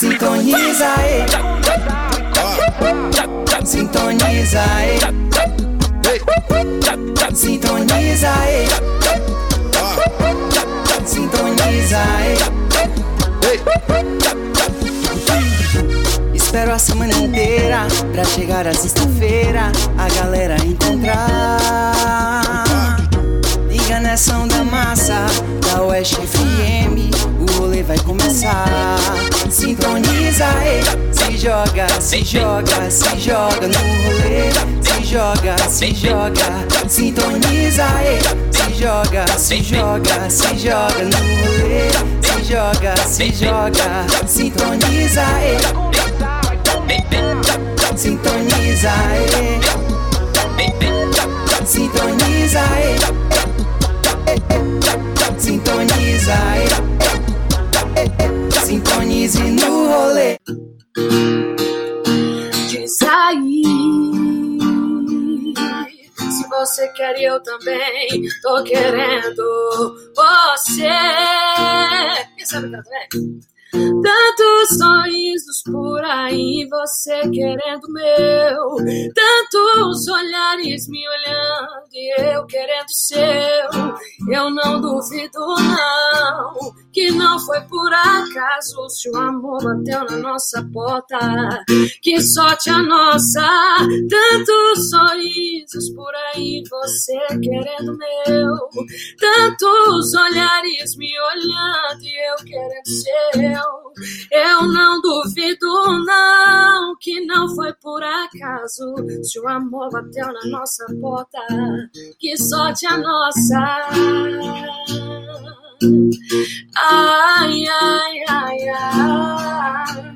Sintoniza aí. Sintoniza aí. Sintoniza aí. Sintoniza aí. Espero a semana inteira pra chegar a sexta-feira a galera encontrar. Nessa onda massa da West FM, o rolê vai começar. Sintoniza aí, se joga, se joga, se joga no rolê. Se joga, se joga, sintoniza aí, se joga, se joga, se joga no rolê. Se joga, se joga, sintoniza aí. Sintoniza aí. Sintoniza aí. Sintoniza aí. Sintonize no rolê. Diz aí. Se você quer e eu também tô querendo você. Quem sabe também? Tantos sorrisos por aí, você querendo meu. Tantos olhares me olhando e eu querendo seu. Eu não duvido, não, que não foi por acaso se o amor bateu na nossa porta. Que sorte a nossa, tantos sorrisos por aí, você querendo meu. Tantos olhares me olhando e eu querendo seu. Eu não duvido, não, que não foi por acaso. Se o amor bateu na nossa porta, que sorte a nossa. Ai, ai, ai, ai.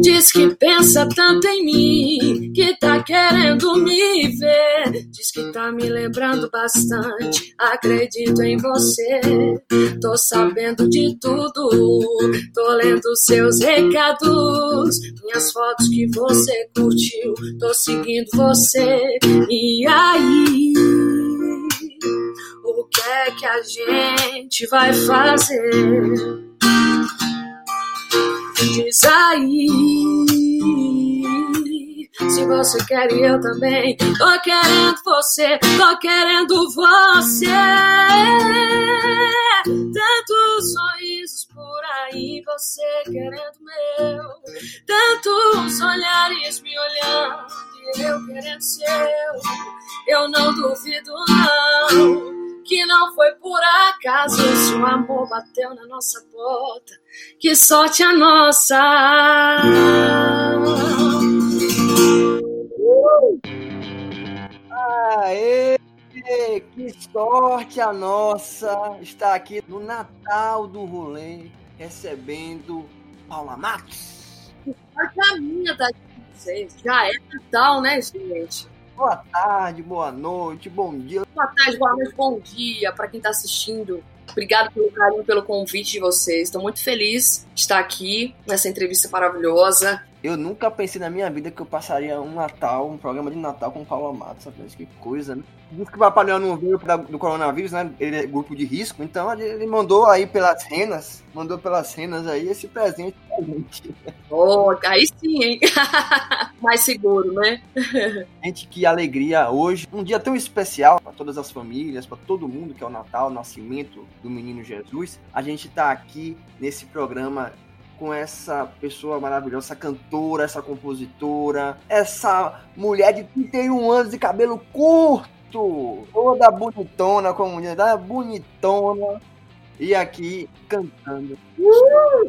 Diz que pensa tanto em mim, que tá querendo me ver. Diz que tá me lembrando bastante, acredito em você. Tô sabendo de tudo, tô lendo seus recados, minhas fotos que você curtiu. Tô seguindo você, e aí? É que a gente vai fazer? Diz aí se você quer e eu também. Tô querendo você, tô querendo você. Tantos sorrisos por aí, você querendo meu. Tantos olhares me olhando e eu querendo seu. Eu não duvido, não que não foi por acaso se o amor bateu na nossa porta. Que sorte a nossa! Aê! Que sorte a nossa estar aqui no Natal do Rolê, recebendo Paula Matos. Que sorte a minha da vocês. Já é Natal, né, gente? Boa tarde, boa noite, bom dia. Boa tarde, boa noite, bom dia para quem está assistindo. Obrigado pelo carinho, pelo convite de vocês. Estou muito feliz de estar aqui nessa entrevista maravilhosa. Eu nunca pensei na minha vida que eu passaria um Natal, um programa de Natal com o Paulo Amato, sabe? Que coisa, né? Diz que o Papai Noel não veio do coronavírus, né? Ele é grupo de risco, então ele mandou aí pelas renas, mandou pelas renas aí esse presente pra gente. Oh, aí sim, hein? Mais seguro, né? gente, que alegria hoje. Um dia tão especial para todas as famílias, para todo mundo que é o Natal, o nascimento do menino Jesus. A gente tá aqui nesse programa com essa pessoa maravilhosa, essa cantora, essa compositora, essa mulher de 31 anos de cabelo curto, toda bonitona, como diz, toda bonitona, e aqui cantando. Uh!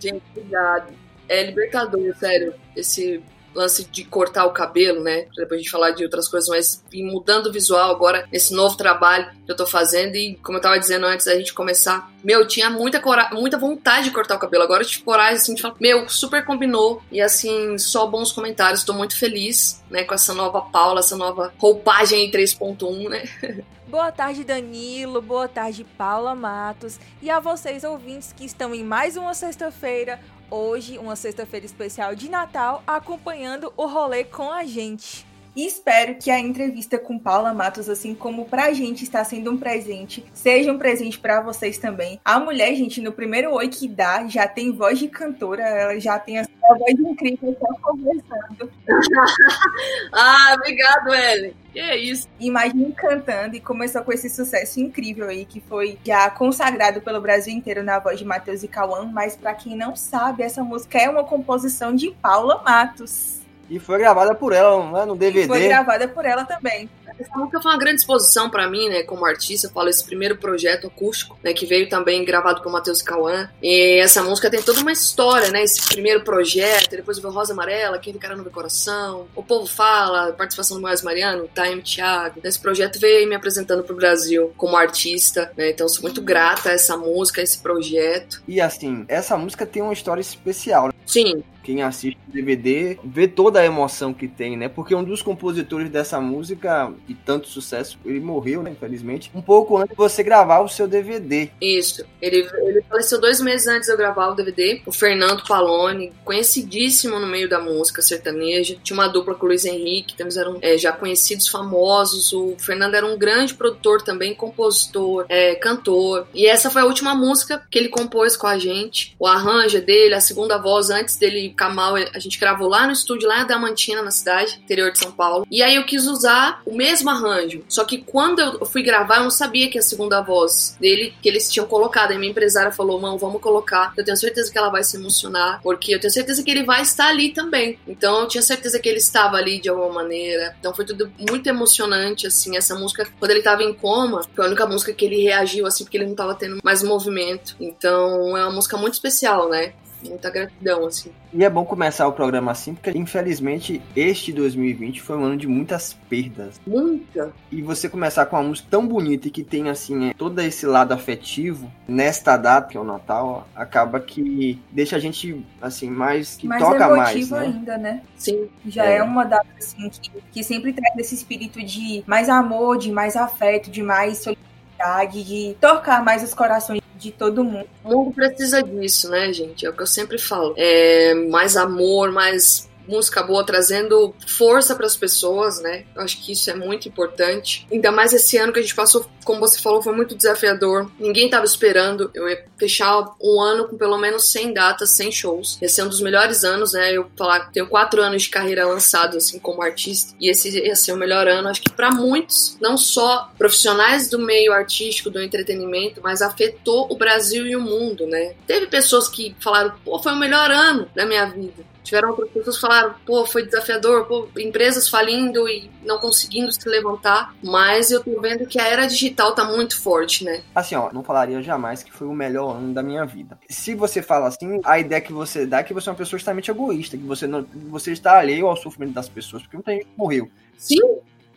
Gente, obrigado. É libertador, sério, esse lance de cortar o cabelo, né? Depois a gente falar de outras coisas, mas mudando o visual agora nesse novo trabalho que eu tô fazendo. E como eu tava dizendo antes da gente começar, meu, eu tinha muita, cora muita vontade de cortar o cabelo. Agora eu tive coragem assim, de falar, meu, super combinou. E assim, só bons comentários. Tô muito feliz, né, com essa nova Paula, essa nova roupagem 3.1, né? Boa tarde, Danilo. Boa tarde, Paula Matos. E a vocês, ouvintes, que estão em mais uma sexta-feira, hoje, uma sexta-feira especial de Natal, acompanhando o rolê com a gente. E espero que a entrevista com Paula Matos, assim como pra gente está sendo um presente, seja um presente para vocês também. A mulher, gente, no primeiro oi que dá, já tem voz de cantora, ela já tem a sua voz incrível, só conversando. ah, obrigado, Ellen. Que é isso. Imagine cantando e começou com esse sucesso incrível aí, que foi já consagrado pelo Brasil inteiro na voz de Matheus e Cauã. Mas para quem não sabe, essa música é uma composição de Paula Matos. E foi gravada por ela, né, no DVD. E foi gravada por ela também. Essa música foi uma grande exposição para mim, né, como artista. Eu falo esse primeiro projeto acústico, né, que veio também gravado por Matheus Cauã. E essa música tem toda uma história, né, esse primeiro projeto, depois veio Rosa Amarela, Quem Ficará no Meu Coração, O Povo Fala, participação do Moés Mariano, Time Thiago. Esse projeto veio aí me apresentando pro Brasil como artista, né, então sou muito grata a essa música, a esse projeto. E assim, essa música tem uma história especial. Né? Sim, quem assiste o DVD vê toda a emoção que tem, né? Porque um dos compositores dessa música de tanto sucesso, ele morreu, né, infelizmente, um pouco antes de você gravar o seu DVD. Isso. Ele, ele faleceu dois meses antes de eu gravar o DVD. O Fernando Palone, conhecidíssimo no meio da música sertaneja. Tinha uma dupla com o Luiz Henrique, eles eram é, já conhecidos, famosos. O Fernando era um grande produtor também, compositor, é, cantor. E essa foi a última música que ele compôs com a gente. O arranjo dele, a segunda voz antes dele Kamal, a gente gravou lá no estúdio, lá em Damantina, na cidade, interior de São Paulo. E aí eu quis usar o mesmo arranjo. Só que quando eu fui gravar, eu não sabia que a segunda voz dele, que eles tinham colocado. Aí minha empresária falou: Mão, vamos colocar. Eu tenho certeza que ela vai se emocionar, porque eu tenho certeza que ele vai estar ali também. Então eu tinha certeza que ele estava ali de alguma maneira. Então foi tudo muito emocionante, assim. Essa música, quando ele estava em coma, foi a única música que ele reagiu, assim, porque ele não estava tendo mais movimento. Então é uma música muito especial, né? Muita gratidão, assim. E é bom começar o programa assim, porque infelizmente este 2020 foi um ano de muitas perdas. Muita! E você começar com uma música tão bonita e que tem, assim, é, todo esse lado afetivo nesta data, que é o Natal, acaba que deixa a gente, assim, mais. que mais toca mais. Né? ainda, né? Sim. Já é, é uma data, assim, que, que sempre traz esse espírito de mais amor, de mais afeto, de mais solidariedade, de tocar mais os corações de todo mundo. O mundo precisa disso, né, gente? É o que eu sempre falo. É mais amor, mais música boa trazendo força para as pessoas, né? Eu acho que isso é muito importante. Ainda mais esse ano que a gente passou, como você falou, foi muito desafiador. Ninguém estava esperando. Eu ia fechar um ano com pelo menos 100 datas, 100 shows. Esse é um dos melhores anos, né? Eu falar tenho quatro anos de carreira lançado assim como artista e esse ia ser o melhor ano. Acho que para muitos, não só profissionais do meio artístico, do entretenimento, mas afetou o Brasil e o mundo, né? Teve pessoas que falaram, pô, foi o melhor ano da minha vida. Tiveram outras pessoas que falaram, pô, foi desafiador, pô, empresas falindo e não conseguindo se levantar, mas eu tô vendo que a era digital tá muito forte, né? Assim, ó, não falaria jamais que foi o melhor ano da minha vida. Se você fala assim, a ideia que você dá é que você é uma pessoa extremamente egoísta, que você não, você está alheio ao sofrimento das pessoas, porque muita gente morreu. Sim,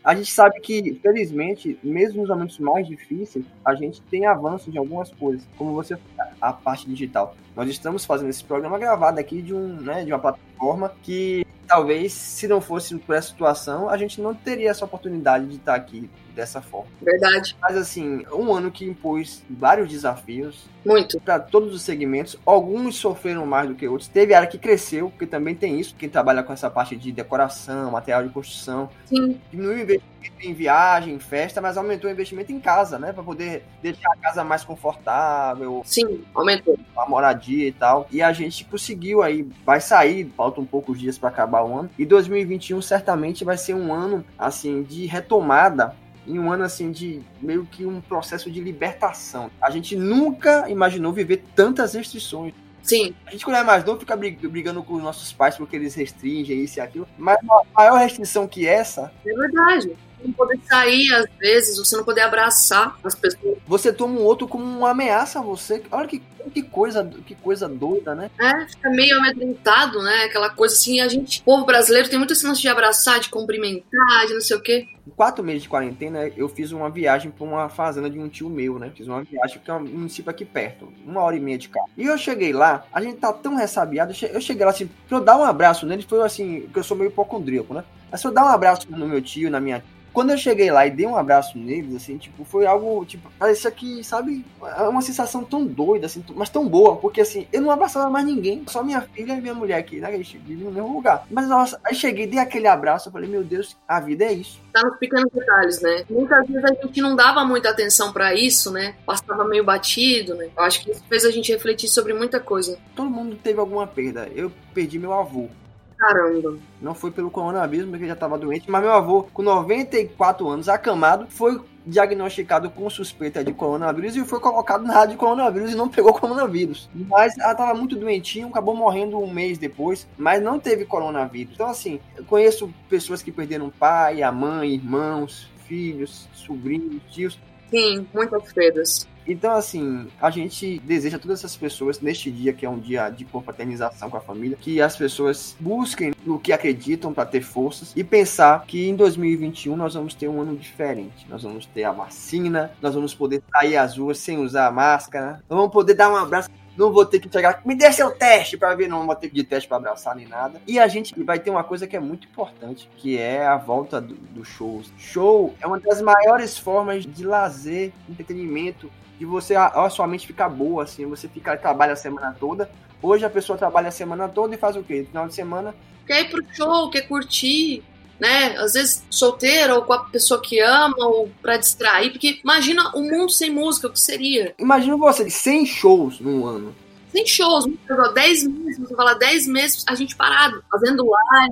a gente sabe que, felizmente, mesmo nos momentos mais difíceis, a gente tem avanço de algumas coisas, como você a parte digital. Nós estamos fazendo esse programa gravado aqui de, um, né, de uma plataforma que talvez, se não fosse por essa situação, a gente não teria essa oportunidade de estar aqui dessa forma. Verdade. Mas assim, um ano que impôs vários desafios. Muito. Para todos os segmentos. Alguns sofreram mais do que outros. Teve área que cresceu, porque também tem isso. Quem trabalha com essa parte de decoração, material de construção. Sim. Diminuiu o investimento em viagem, em festa, mas aumentou o investimento em casa, né? Para poder deixar a casa mais confortável. Sim, aumentou. A moradia e tal. E a gente conseguiu aí. Vai sair, faltam poucos dias para acabar o ano. E 2021 certamente vai ser um ano, assim, de retomada em um ano assim de meio que um processo de libertação. A gente nunca imaginou viver tantas restrições. Sim. A gente, quando é mais novo, fica brigando com os nossos pais porque eles restringem isso e aquilo. Mas a maior restrição que essa. É verdade não poder sair às vezes, você não poder abraçar as pessoas. Você toma um outro como uma ameaça a você. Olha que, que coisa, que coisa doida, né? É, fica meio amedrontado, né? Aquela coisa assim, a gente, o povo brasileiro tem muito esse lance de abraçar, de cumprimentar, de não sei o quê. Quatro meses de quarentena, eu fiz uma viagem para uma fazenda de um tio meu, né? Fiz uma viagem que é um município aqui perto, uma hora e meia de carro. E eu cheguei lá, a gente tá tão ressabiado, eu cheguei lá assim, pra eu dar um abraço nele, foi assim, que eu sou meio hipocondríaco, né? Mas se eu dar um abraço no meu tio, na minha quando eu cheguei lá e dei um abraço neles, assim, tipo, foi algo, tipo, parecia que, sabe, é uma sensação tão doida, assim, mas tão boa, porque assim, eu não abraçava mais ninguém, só minha filha e minha mulher aqui, né? A gente vive no mesmo lugar. Mas nossa, aí cheguei, dei aquele abraço, eu falei, meu Deus, a vida é isso. Tá nos pequenos detalhes, né? Muitas vezes a gente não dava muita atenção para isso, né? Passava meio batido, né? Eu acho que isso fez a gente refletir sobre muita coisa. Todo mundo teve alguma perda. Eu perdi meu avô. Caramba. Não foi pelo coronavírus, porque ele já estava doente, mas meu avô, com 94 anos, acamado, foi diagnosticado com suspeita de coronavírus e foi colocado na área de coronavírus e não pegou coronavírus. Mas ela estava muito doentinha, acabou morrendo um mês depois, mas não teve coronavírus. Então, assim, eu conheço pessoas que perderam pai, a mãe, irmãos, filhos, sobrinhos, tios. Sim, muitas perdas. Então, assim, a gente deseja a todas essas pessoas, neste dia, que é um dia de confraternização com a família, que as pessoas busquem no que acreditam para ter forças e pensar que em 2021 nós vamos ter um ano diferente. Nós vamos ter a vacina, nós vamos poder sair às ruas sem usar máscara, nós vamos poder dar um abraço não vou ter que chegar, me dê seu teste para ver, não vou ter que de teste para abraçar nem nada. E a gente vai ter uma coisa que é muito importante, que é a volta dos do shows. Show é uma das maiores formas de lazer, entretenimento de você a, sua mente ficar boa, assim, você fica, trabalha a semana toda. Hoje a pessoa trabalha a semana toda e faz o quê? No final de semana. Quer ir pro show, quer curtir, né? Às vezes solteira ou com a pessoa que ama ou para distrair, porque imagina o um mundo sem música, o que seria? Imagina você, 100 shows num ano. 100 shows, 10 meses, você fala 10 meses, a gente parado, fazendo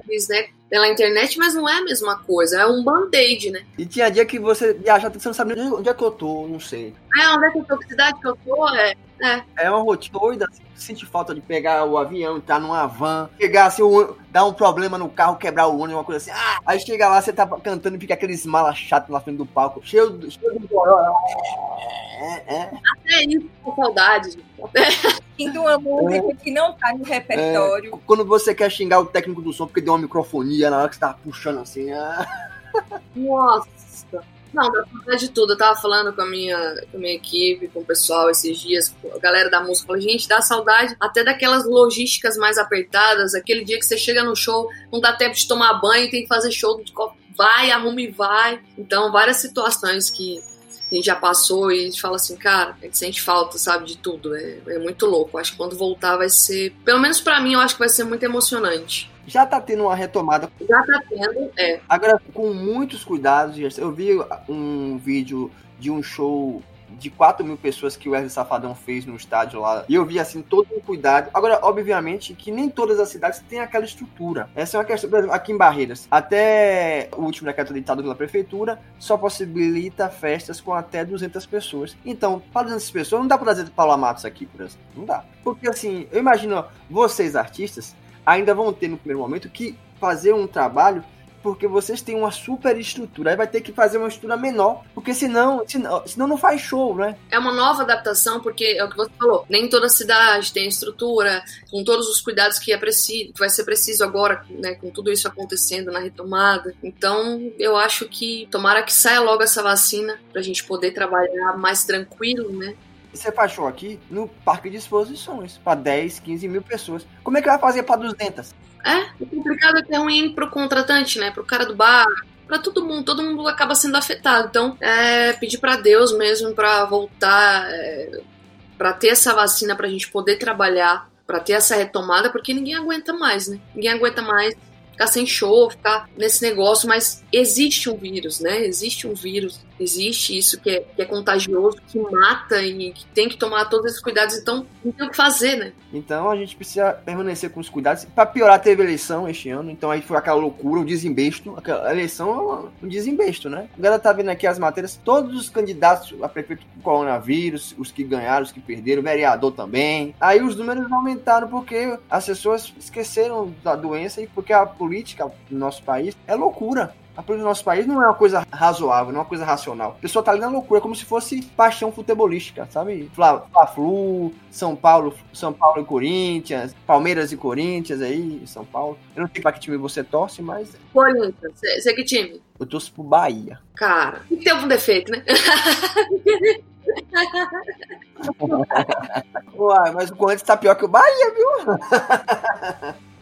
lives, né? pela internet, mas não é a mesma coisa, é um band-aid, né? E tinha dia que você viaja, você não sabe onde é que eu tô, não sei. É, onde é que eu tô, que cidade que eu tô, é. É, é uma rotina doida, assim, sente falta de pegar o avião, entrar numa van, pegar assim, um, dar um problema no carro, quebrar o ônibus, uma coisa assim. Ah! Aí chega lá, você tá cantando e fica aqueles malas chatos na frente do palco, cheio, cheio de é, é. Até isso com saudade. Até... uma música é. que não tá no repertório. É, quando você quer xingar o técnico do som porque deu uma microfonia na hora que você tá puxando assim. Ah. Nossa. Não, dá saudade de tudo. Eu tava falando com a minha, com a minha equipe, com o pessoal esses dias, a galera da música. Falei, gente, dá saudade até daquelas logísticas mais apertadas. Aquele dia que você chega no show, não dá tempo de tomar banho, tem que fazer show de vai, arruma e vai. Então, várias situações que a gente já passou e a gente fala assim, cara, a gente sente falta, sabe, de tudo. É, é muito louco. Acho que quando voltar vai ser, pelo menos para mim, eu acho que vai ser muito emocionante já tá tendo uma retomada. Já tá tendo, é. Agora, com muitos cuidados, eu vi um vídeo de um show de 4 mil pessoas que o Wesley Safadão fez no estádio lá. E eu vi, assim, todo um cuidado. Agora, obviamente, que nem todas as cidades têm aquela estrutura. Essa é uma questão, por exemplo, aqui em Barreiras. Até o último decreto editado pela prefeitura só possibilita festas com até 200 pessoas. Então, para 200 pessoas, não dá para trazer Paulo Matos aqui, por exemplo. Não dá. Porque, assim, eu imagino vocês, artistas, ainda vão ter no primeiro momento que fazer um trabalho porque vocês têm uma super estrutura. Aí vai ter que fazer uma estrutura menor, porque senão, senão, senão não faz show, né? É uma nova adaptação, porque é o que você falou. Nem toda cidade tem estrutura, com todos os cuidados que é preciso, que vai ser preciso agora, né? Com tudo isso acontecendo na retomada. Então, eu acho que tomara que saia logo essa vacina pra gente poder trabalhar mais tranquilo, né? Você show aqui no parque de exposições para 10, 15 mil pessoas. Como é que vai fazer para 200? É, o complicado é é ruim pro contratante, né? Pro cara do bar, para todo mundo, todo mundo acaba sendo afetado. Então, é pedir para Deus mesmo para voltar, é, para ter essa vacina pra gente poder trabalhar, para ter essa retomada, porque ninguém aguenta mais, né? Ninguém aguenta mais ficar sem show, ficar nesse negócio, mas existe um vírus, né? Existe um vírus, existe isso que é, que é contagioso, que mata e que tem que tomar todos esses cuidados, então não tem o que fazer, né? Então a gente precisa permanecer com os cuidados. Para piorar, teve eleição este ano, então aí foi aquela loucura, o desembesto. A eleição é um desembesto, né? A galera tá vendo aqui as matérias, todos os candidatos a prefeito com coronavírus, os que ganharam, os que perderam, vereador também. Aí os números aumentaram porque as pessoas esqueceram da doença e porque a política no nosso país é loucura. A política do nosso país não é uma coisa razoável, não é uma coisa racional. A pessoa tá ali na loucura, como se fosse paixão futebolística, sabe? Fla-Flu, São Paulo, São Paulo e Corinthians, Palmeiras e Corinthians aí, São Paulo. Eu não sei pra que time você torce, mas. Corinthians, você que time? Eu torço pro Bahia. Cara, tem algum defeito, né? Uai, mas o Corinthians tá pior que o Bahia, viu?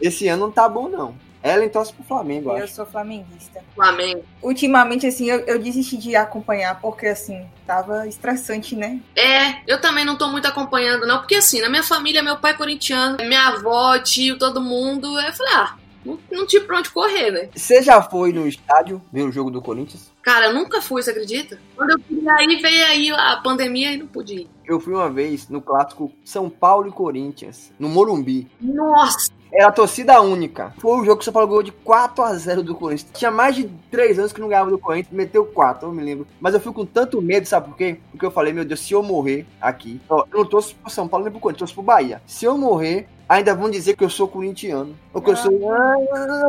Esse ano não tá bom, não. Ellen torce pro Flamengo, Eu acho. sou flamenguista. Flamengo. Ultimamente, assim, eu, eu desisti de acompanhar, porque, assim, tava estressante, né? É, eu também não tô muito acompanhando, não, porque assim, na minha família, meu pai é corintiano, minha avó, tio, todo mundo. Aí eu falei, ah, não, não tinha pra onde correr, né? Você já foi no estádio ver o jogo do Corinthians? Cara, eu nunca fui, você acredita? Quando eu queria ir, veio aí a pandemia e não pude ir. Eu fui uma vez no clássico São Paulo e Corinthians, no Morumbi. Nossa! Era a torcida única. Foi o jogo que o São Paulo ganhou de 4 a 0 do Corinthians. Tinha mais de 3 anos que não ganhava do Corinthians, meteu 4, eu me lembro. Mas eu fui com tanto medo, sabe por quê? Porque eu falei, meu Deus, se eu morrer aqui, eu não torço pro São Paulo nem pro Corinthians, eu torço pro Bahia. Se eu morrer, ainda vão dizer que eu sou corintiano. Ou que eu sou. Ah,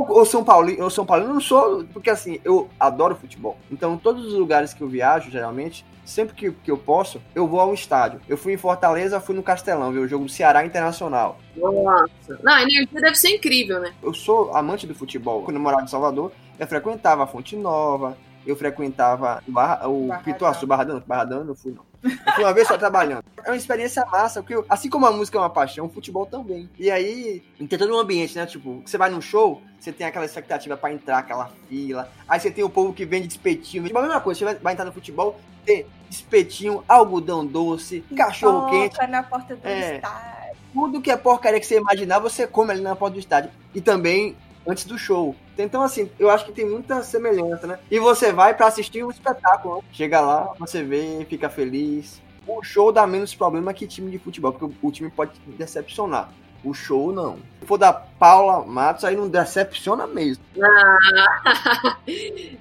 ou São Paulo. Ou São Paulo. Eu não sou. Porque assim, eu adoro futebol. Então, todos os lugares que eu viajo, geralmente, sempre que, que eu posso, eu vou ao estádio. Eu fui em Fortaleza, fui no Castelão, ver o jogo do Ceará Internacional. Nossa! Não, a energia deve ser incrível, né? Eu sou amante do futebol. Quando eu morava em Salvador, eu frequentava a Fonte Nova, eu frequentava o, Barra, o Barradão. Pituaçu, Barradão. Barradão eu não fui, não. Eu fui uma vez só trabalhando. É uma experiência massa, porque eu- assim como a música é uma paixão, o futebol também. E aí, tem todo um ambiente, né? Tipo, você vai num show, você tem aquela expectativa pra entrar, aquela fila. Aí você tem o povo que vende espetinho. Tipo, a mesma coisa, você vai- entrar no futebol, tem espetinho, algodão doce, cachorro quente. Na porta do É. estádio. Tudo que é porcaria que você imaginar, você come ali na porta do estádio. E também antes do show. Então, assim, eu acho que tem muita semelhança, né? E você vai pra assistir um espetáculo. né? Chega lá, você vê, fica feliz. O show dá menos problema que time de futebol, porque o time pode decepcionar. O show, não. Se for da Paula Matos, aí não decepciona mesmo.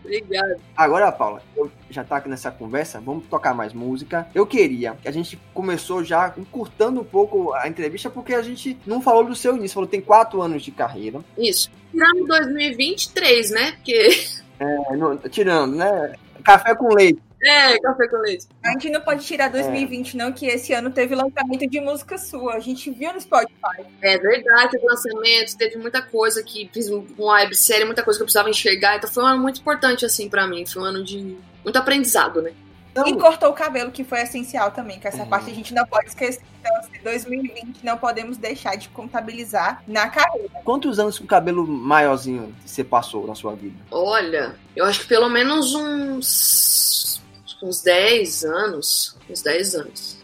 Obrigada. Agora, Paula, eu já tá aqui nessa conversa, vamos tocar mais música. Eu queria que a gente começou já encurtando um pouco a entrevista, porque a gente não falou do seu início, falou que tem quatro anos de carreira. Isso. Tirando 2023, né? Porque. É, não- tirando, né? Café com leite. É, café com leite. A gente não pode tirar 2020, não, que esse ano teve lançamento de música sua. A gente viu no Spotify. É verdade, teve lançamento, teve muita coisa que fiz uma websérie, muita coisa que eu precisava enxergar. Então foi um ano muito importante, assim, pra mim. Foi um ano de muito aprendizado, né? Então, E cortou o cabelo, que foi essencial também, que essa Uhum. parte a gente não pode esquecer. Então, assim, 2020 não podemos deixar de contabilizar na carreira. quantos anos com cabelo maiorzinho você passou na sua vida? Olha, eu acho que pelo menos uns. Uns 10 anos. Uns 10 anos.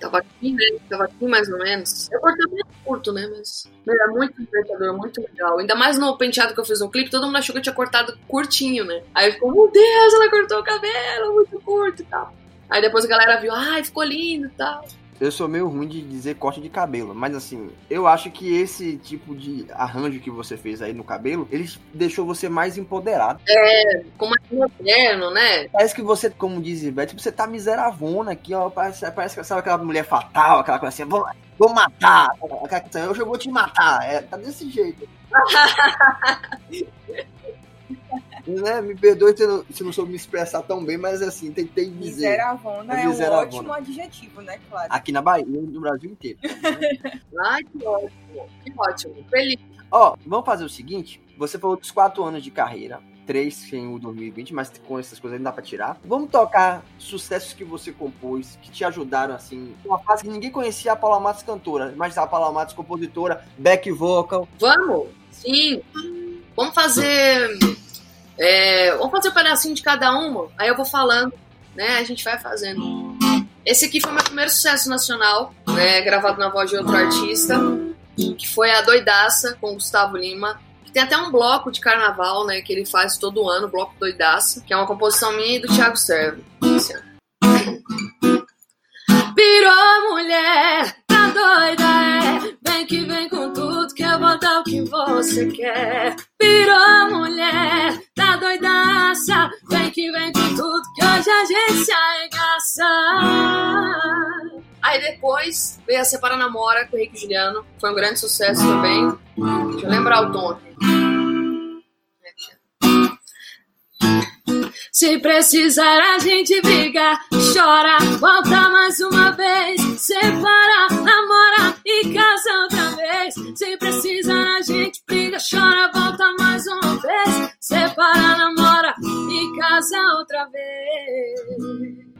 Tava aqui, né? Tava aqui mais ou menos. Eu cortei bem curto, né? Mas é muito libertador, muito legal. Ainda mais no penteado que eu fiz no clipe, todo mundo achou que eu tinha cortado curtinho, né? Aí ficou, meu Deus, ela cortou o cabelo muito curto e tal. Aí depois a galera viu, ai, ficou lindo e tal. Eu sou meio ruim de dizer corte de cabelo, mas assim, eu acho que esse tipo de arranjo que você fez aí no cabelo, ele deixou você mais empoderado. Ficou mais moderno, né? Parece que você, como diz Ivete, você tá miseravona aqui, ó. Parece, parece que sabe aquela mulher fatal, aquela coisa assim, vou, vou matar. Aquela eu já vou te matar. É, tá desse jeito. né? Me perdoe se não, se não soube me expressar tão bem, mas assim, tentei dizer. Miseravona É é um miseravona. ótimo adjetivo, né, claro. Aqui na Bahia, no Brasil inteiro. Ai, que ótimo. Que ótimo. Feliz. Ó, vamos fazer o seguinte: você falou dos quatro anos de carreira, três sem o 2020, mas com essas coisas não dá pra tirar. Vamos tocar sucessos que você compôs, que te ajudaram, assim. Uma fase que ninguém conhecia a Paula Matos cantora, mas a Paula Matos compositora, back vocal. Vamos? Sim. Vamos fazer. É, vamos fazer um pedacinho de cada uma. Aí eu vou falando, né? A gente vai fazendo. Esse aqui foi meu primeiro sucesso nacional, né? Gravado na voz de outro artista, que foi a Doidaça com Gustavo Lima. Que tem até um bloco de carnaval, né? Que ele faz todo ano, o bloco Doidaça, que é uma composição minha e do Thiago Servo. Pirou mulher, tá doida Vem que vem com tudo, que eu vou dar o que você quer. Pirou mulher, tá doidaça. Vem que vem com tudo, que hoje a gente se arregaça. Aí depois veio a Separa Namora com o Henrique Juliano. Foi um grande sucesso também. Deixa eu lembrar o tom aqui Se precisar a gente briga, chora, volta mais uma vez, separa, namora e casa outra vez. Se precisar a gente briga, chora, volta mais uma vez, separa, namora e casa outra vez.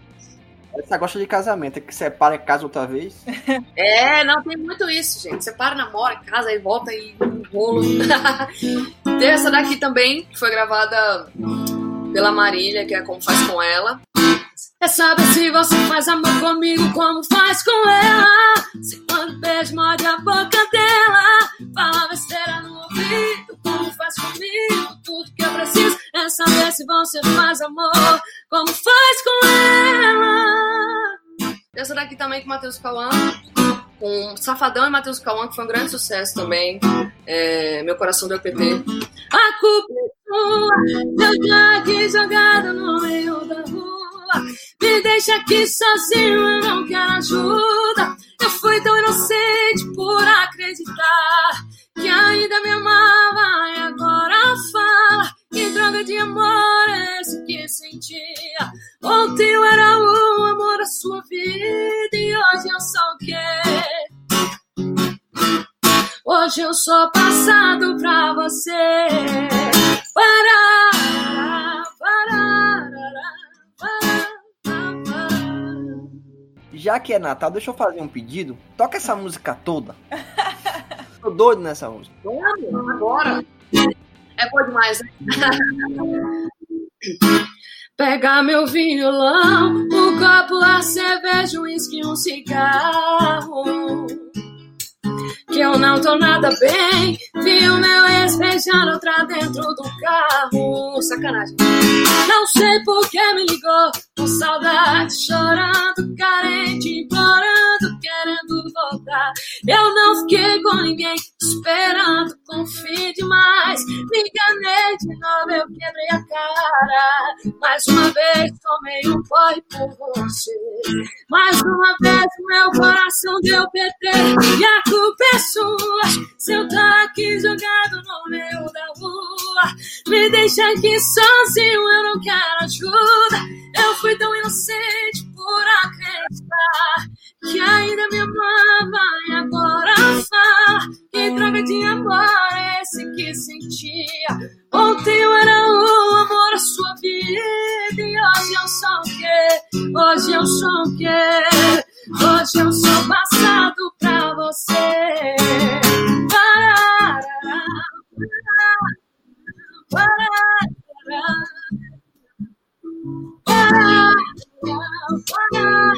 Essa gosta de casamento, é que separa e casa outra vez. É, não, tem muito isso, gente. Você para, namora, casa, e volta e um rolo. tem essa daqui também, que foi gravada pela Marília, que é Como Faz Com Ela. É saber se você faz amor comigo como faz com ela. Se quando beijo morde a boca dela. Fala besteira no ouvido como faz comigo. Tudo que eu preciso é saber se você faz amor como faz com ela. Essa daqui também com o Matheus Cauã. Com Safadão e Matheus Cauã, que foi um grande sucesso também. É, Meu Coração deu PT. A culpa é eu já aqui jogado no meio da rua. Me deixa aqui sozinho, eu não quero ajuda. Eu fui tão inocente por acreditar que ainda me amava e agora fala. Que droga de amor é esse que sentia? Ontem eu era o amor da sua vida e hoje eu sou o quê? Hoje eu sou passado pra você. Parará, parará, parará. Já que é Natal, deixa eu fazer um pedido. Toca essa música toda. Tô doido nessa música. Vamos, agora. É bom demais, né? Pega meu violão, um copo, a cerveja, um uísque, um cigarro. Que eu não tô nada bem. Vi o meu ex beijando outra dentro do carro. Sacanagem. Não sei por que me ligou. Com saudade, chorando, carente, implorando. Eu não fiquei com ninguém, esperando, confio demais. Me enganei de novo, eu quebrei a cara. Mais uma vez tomei um porre por você. Mais uma vez meu coração deu PT. E a culpa é sua. Se eu tô aqui jogado no meio da rua, me deixa aqui sozinho, eu não quero ajuda. Eu fui tão inocente por acreditar que ainda me amava Hoje eu sou passado pra você. Parará, parará, parará, parará,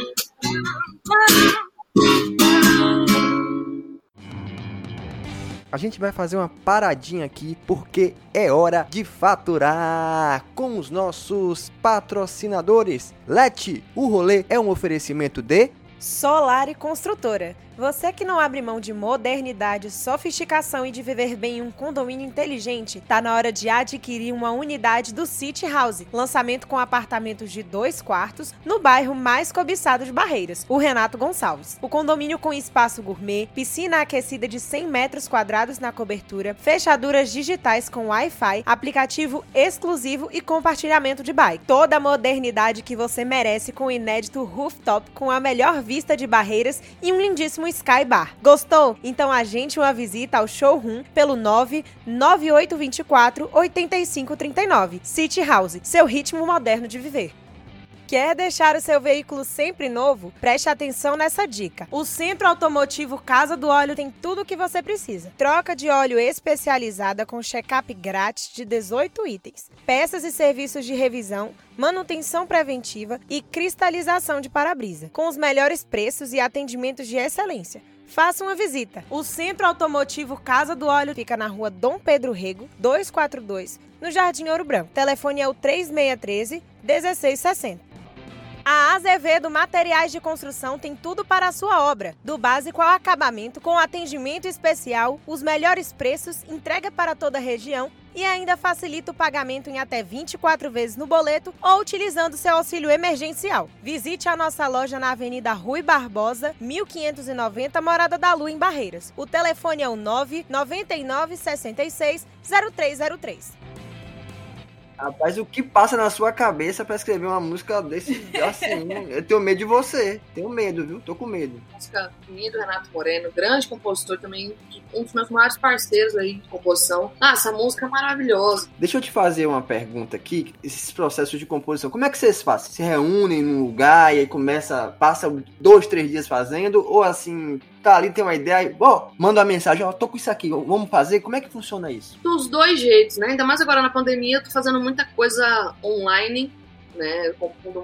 A gente vai fazer uma paradinha aqui porque é hora de faturar com os nossos patrocinadores. Lete, o rolê é um oferecimento de Solar e Construtora. Você que não abre mão de modernidade, sofisticação e de viver bem em um condomínio inteligente, tá na hora de adquirir uma unidade do City House. Lançamento com apartamentos de dois quartos no bairro mais cobiçado de Barreiras, o Renato Gonçalves. O condomínio com espaço gourmet, piscina aquecida de 100 metros quadrados na cobertura, fechaduras digitais com Wi-Fi, aplicativo exclusivo e compartilhamento de bike. Toda a modernidade que você merece com o inédito rooftop com a melhor vista de Barreiras e um lindíssimo Sky Bar. Gostou? Então agende uma visita ao showroom pelo 99824 8539. City House, seu ritmo moderno de viver. Quer deixar o seu veículo sempre novo? Preste atenção nessa dica. O Centro Automotivo Casa do Óleo tem tudo o que você precisa. Troca de óleo especializada com check-up grátis de 18 itens, peças e serviços de revisão, manutenção preventiva e cristalização de para-brisa, com os melhores preços e atendimentos de excelência. Faça uma visita. O Centro Automotivo Casa do Óleo fica na rua Dom Pedro Rego, 242, no Jardim Ouro Branco. Telefone é o 3613 1660. A Azevedo Materiais de Construção tem tudo para a sua obra, do básico ao acabamento, com atendimento especial, os melhores preços, entrega para toda a região e ainda facilita o pagamento em até 24 vezes no boleto ou utilizando seu auxílio emergencial. Visite a nossa loja na Avenida Rui Barbosa, 1590, Morada da Lua, em Barreiras. O telefone é o 999 66 0303. Rapaz, o que passa na sua cabeça pra escrever uma música desse assim? eu tenho medo de você. Tenho medo, viu? Tô com medo. Música do Renato Moreno, grande compositor também, um dos meus maiores parceiros aí de composição. Ah, essa música é maravilhosa. Deixa eu te fazer uma pergunta aqui. Esses processos de composição, como é que vocês fazem? Se reúnem num lugar e aí começa, passa dois, três dias fazendo? Ou assim, tá ali, tem uma ideia, ó, manda uma mensagem, ó, tô com isso aqui, vamos fazer? Como é que funciona isso? Dos dois jeitos, né? Ainda mais agora na pandemia, eu tô fazendo muita coisa online, né? Eu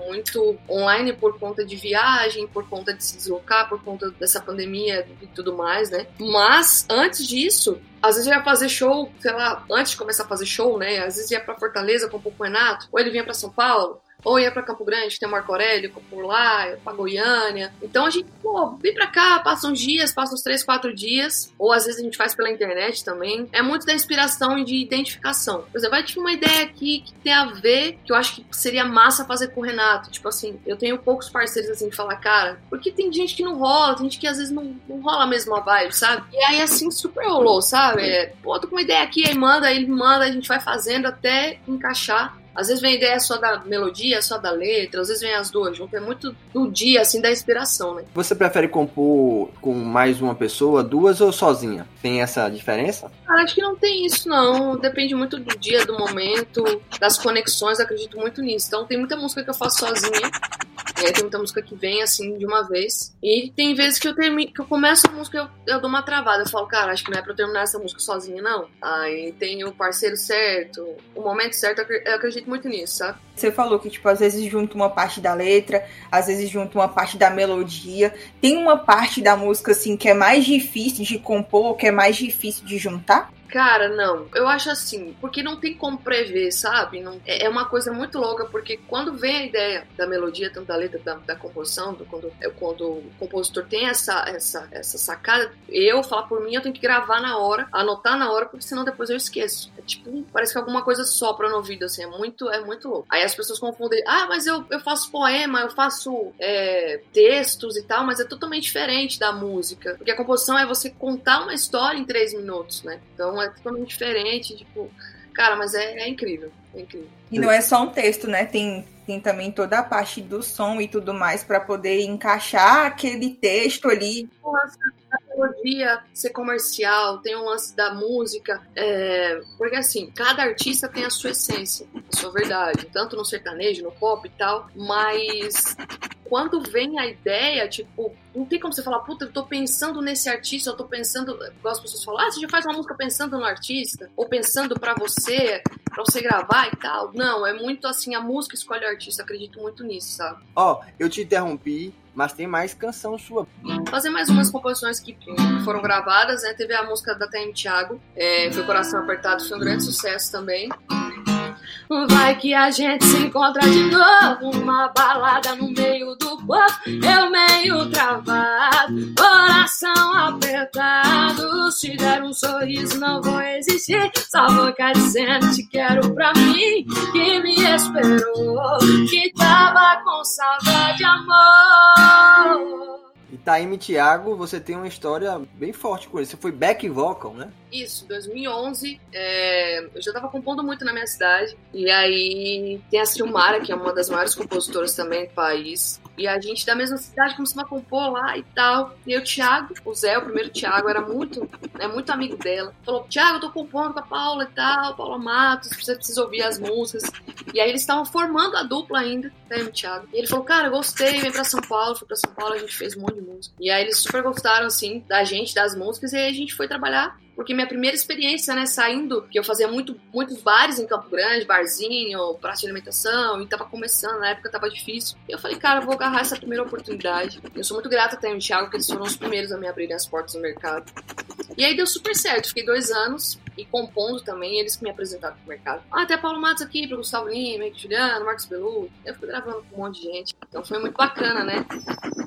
muito online por conta de viagem, por conta de se deslocar, por conta dessa pandemia e tudo mais, né? Mas antes disso, às vezes eu ia fazer show, sei lá, antes de começar a fazer show, né? Às vezes ia pra Fortaleza com o Renato, ou ele vinha para São Paulo, ou ia para Campo Grande, tem o Marco Aurélio por lá, pra Goiânia. Então a gente, pô, vem pra cá, passa uns dias, passa uns três, quatro dias, ou às vezes a gente faz pela internet também. É muito da inspiração e de identificação. Por exemplo, vai ter uma ideia aqui que tem a ver, que eu acho que seria massa fazer com o Renato. Tipo assim, eu tenho poucos parceiros assim de falar, cara, porque tem gente que não rola, tem gente que às vezes não, não rola a mesma vibe, sabe? E aí assim super rolou, sabe? É, pô, tô com uma ideia aqui, aí manda, aí ele manda, a gente vai fazendo até encaixar. Às vezes vem a ideia só da melodia, só da letra, às vezes vem as duas juntas. É muito do dia, assim, da inspiração, né? Você prefere compor com mais uma pessoa, duas ou sozinha? Tem essa diferença? Cara, acho que não tem isso, não. Depende muito do dia, do momento, das conexões, acredito muito nisso. Então tem muita música que eu faço sozinha. Aí tem muita música que vem assim de uma vez. E tem vezes que eu termino, que eu começo a música eu, eu dou uma travada. Eu falo, cara, acho que não é pra eu terminar essa música sozinha, não. Aí tem o parceiro certo, o momento certo, eu acredito muito nisso, sabe? Você falou que, tipo, às vezes junta uma parte da letra, às vezes junta uma parte da melodia. Tem uma parte da música, assim, que é mais difícil de compor, que é mais difícil de juntar? Cara, não. Eu acho assim, porque não tem como prever, sabe? Não, é, é uma coisa muito louca, porque quando vem a ideia da melodia, tanto da letra, da, da composição, do, quando, é, quando o compositor tem essa, essa, essa sacada, eu, falar por mim, eu tenho que gravar na hora, anotar na hora, porque senão depois eu esqueço. É tipo, parece que alguma coisa sopra no ouvido, assim, é muito, é muito louco. Aí as pessoas confundem, ah, mas eu, eu faço poema, eu faço é, textos e tal, mas é totalmente diferente da música. Porque a composição é você contar uma história em três minutos, né? Então é totalmente diferente, tipo, cara, mas é, é incrível, é incrível. E não é só um texto, né? Tem, tem também toda a parte do som e tudo mais para poder encaixar aquele texto ali. Nossa, a melodia ser comercial, tem um lance da música, é... porque assim, cada artista tem a sua essência, a sua verdade, tanto no sertanejo, no pop e tal, mas quando vem a ideia, tipo, não tem como você falar, puta, eu tô pensando nesse artista, eu tô pensando, igual as pessoas falam, ah, você já faz uma música pensando no artista, ou pensando para você, para você gravar e tal. Não, é muito assim, a música escolhe o artista, acredito muito nisso, sabe? Ó, oh, eu te interrompi, mas tem mais canção sua. Fazer mais umas composições que foram gravadas, né? Teve a música da TM Thiago, é, foi Coração Apertado, foi um grande sucesso também. Vai que a gente se encontra de novo numa balada no meio do povo. Eu meio travado, coração apertado. Se der um sorriso, não vou existir. Só vou ficar dizendo te quero pra mim. Que me esperou, que tava com saudade, amor. Itaíme Thiago, você tem uma história bem forte com ele. Você foi back vocal, né? Isso, 2011. É, eu já tava compondo muito na minha cidade. E aí tem a Silmara, que é uma das maiores compositoras também do país. E a gente da mesma cidade começou a compor lá e tal. E o Thiago, o Zé, o primeiro Thiago, era muito, é muito amigo dela. Falou: Thiago, eu tô compondo com a Paula e tal, Paula Matos, você precisa ouvir as músicas. E aí eles estavam formando a dupla ainda, né, o Thiago. E ele falou: Cara, gostei, vem pra São Paulo. Fui pra São Paulo, a gente fez um monte de música. E aí eles super gostaram, assim, da gente, das músicas. E aí a gente foi trabalhar porque minha primeira experiência, né, saindo, que eu fazia muito, muitos bares em Campo Grande, barzinho, praça de alimentação, e tava começando, na época tava difícil. E eu falei, cara, vou agarrar essa primeira oportunidade. Eu sou muito grata até ao Thiago, porque eles foram os primeiros a me abrirem as portas do mercado. E aí deu super certo, fiquei dois anos e compondo também, eles que me apresentaram pro mercado. Ah, até Paulo Matos aqui, pro Gustavo Lima, Juliano, Marcos Belu. Eu fui gravando com um monte de gente. Então foi muito bacana, né?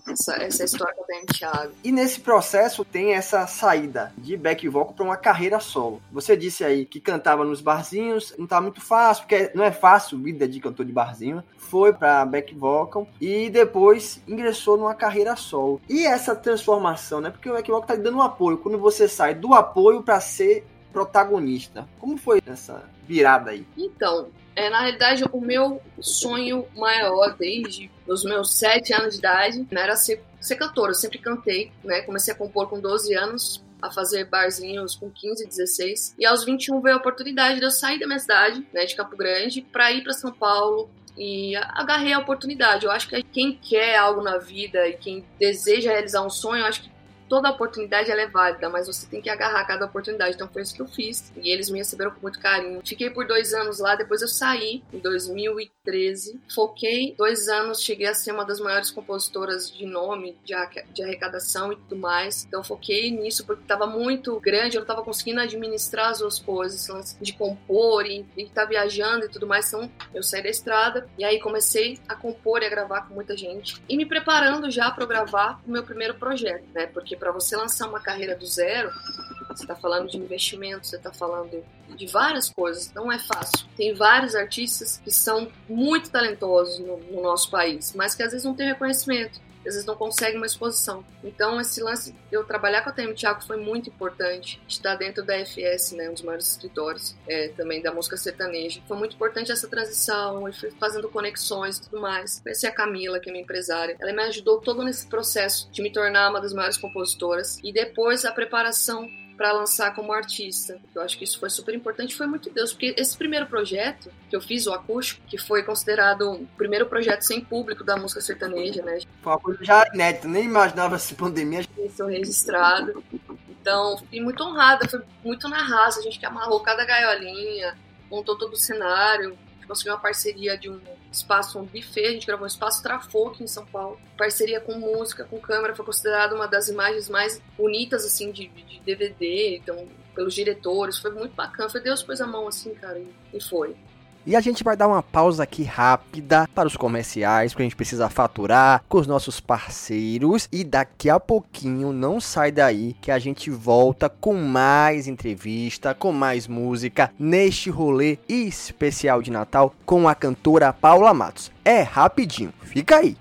Essa, essa história que eu tenho Thiago. E nesse processo tem essa saída de back vocal para uma carreira solo. Você disse aí que cantava nos barzinhos, não tá muito fácil, porque não é fácil vida de cantor de barzinho. Foi para back vocal e depois ingressou numa carreira solo. E essa transformação, né? Porque o back vocal tá dando um apoio. Quando você sai do apoio para ser protagonista. Como foi essa virada aí? Então, é, na realidade, o meu sonho maior desde os meus sete anos de idade né, era ser, ser cantora. Eu sempre cantei, né? Comecei a compor com 12 anos, a fazer barzinhos com 15, 16. E aos 21 veio a oportunidade de eu sair da minha cidade, né, de Campo Grande, para ir para São Paulo. E agarrei a oportunidade. Eu acho que quem quer algo na vida e quem deseja realizar um sonho, eu acho que toda oportunidade é válida, mas você tem que agarrar cada oportunidade. Então foi isso que eu fiz. E eles me receberam com muito carinho. Fiquei por dois anos lá, depois eu saí em 2013. Foquei dois anos, cheguei a ser uma das maiores compositoras de nome, de, de arrecadação e tudo mais. Então foquei nisso porque estava muito grande, eu não estava conseguindo administrar as duas coisas, de compor e estar tá viajando e tudo mais. Então eu saí da estrada e aí comecei a compor e a gravar com muita gente. E me preparando já para gravar o meu primeiro projeto, né? Porque para você lançar uma carreira do zero, você está falando de investimento, você está falando de várias coisas, não é fácil. Tem vários artistas que são muito talentosos no, no nosso país, mas que às vezes não têm reconhecimento às vezes não consegue uma exposição. Então, esse lance de eu trabalhar com a TM Thiago foi muito importante. Estar dentro da FS, né, um dos maiores escritórios é, também da música sertaneja. Foi muito importante essa transição, e fui fazendo conexões e tudo mais. Conheci a Camila, que é minha empresária. Ela me ajudou todo nesse processo de me tornar uma das maiores compositoras. E depois a preparação para lançar como artista. Eu acho que isso foi super importante, foi muito Deus, porque esse primeiro projeto que eu fiz, o acústico, que foi considerado o primeiro projeto sem público da música sertaneja, né? Foi uma coisa já inédita, nem imaginava essa pandemia. Isso registrado. Então, fiquei muito honrada, foi muito na raça, a gente que amarrou cada gaiolinha, montou todo o cenário, conseguiu uma parceria de um espaço, um buffet, a gente gravou um espaço Trafô aqui em São Paulo. Parceria com música, com câmera, foi considerada uma das imagens mais bonitas, assim, de, de DVD, então, pelos diretores, foi muito bacana. Foi Deus pôs a mão, assim, cara, e, foi. E a gente vai dar uma pausa aqui rápida para os comerciais, porque a gente precisa faturar com os nossos parceiros. E daqui a pouquinho, não sai daí, que a gente volta com mais entrevista, com mais música, neste rolê especial de Natal com a cantora Paula Matos. É rapidinho, fica aí.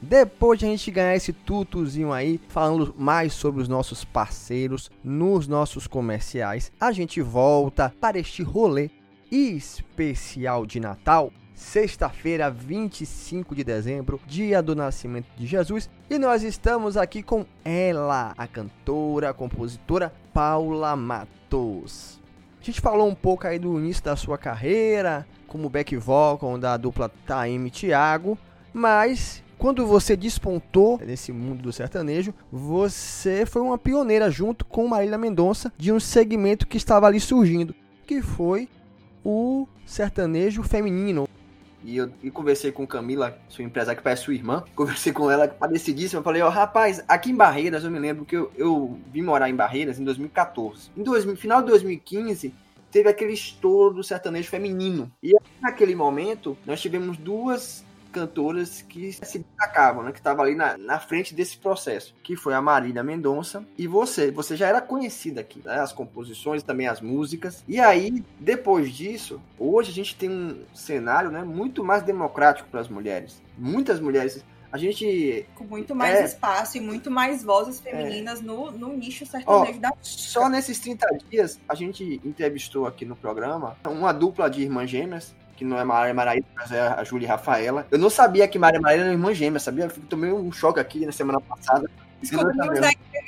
Depois de a gente ganhar esse tutuzinho aí, falando mais sobre os nossos parceiros nos nossos comerciais, a gente volta para este rolê especial de Natal, sexta-feira, 25 de dezembro, dia do nascimento de Jesus, e nós estamos aqui com ela, a cantora, a compositora Paula Matos. A gente falou um pouco aí do início da sua carreira, como back vocal da dupla Taime Thiago, mas quando você despontou nesse mundo do sertanejo, você foi uma pioneira junto com Marília Mendonça de um segmento que estava ali surgindo, que foi o sertanejo feminino. E eu e conversei com Camila, sua empresária que parece sua irmã. Conversei com ela parecidíssima. Falei, ó, oh, rapaz, aqui em Barreiras, eu me lembro que eu, eu vim morar em Barreiras em 2014. Em 2000, final de 2015, teve aquele estouro do sertanejo feminino. E naquele momento, nós tivemos duas cantoras que se destacavam, né? Que estavam ali na, na frente desse processo, que foi a Marília Mendonça e você. Você já era conhecida aqui, né? As composições, também as músicas. E aí, depois disso, hoje a gente tem um cenário, né? Muito mais democrático para as mulheres. Muitas mulheres a gente. Com muito mais é, espaço e muito mais vozes femininas é, no, no nicho sertanejo ó, da Só nesses 30 dias, a gente entrevistou aqui no programa uma dupla de irmãs gêmeas que não é Maria Maraíza, mas é a Júlia Rafaela. Eu não sabia que Maria Maraíza era irmã gêmea, sabia? Eu tomei um choque aqui na semana passada.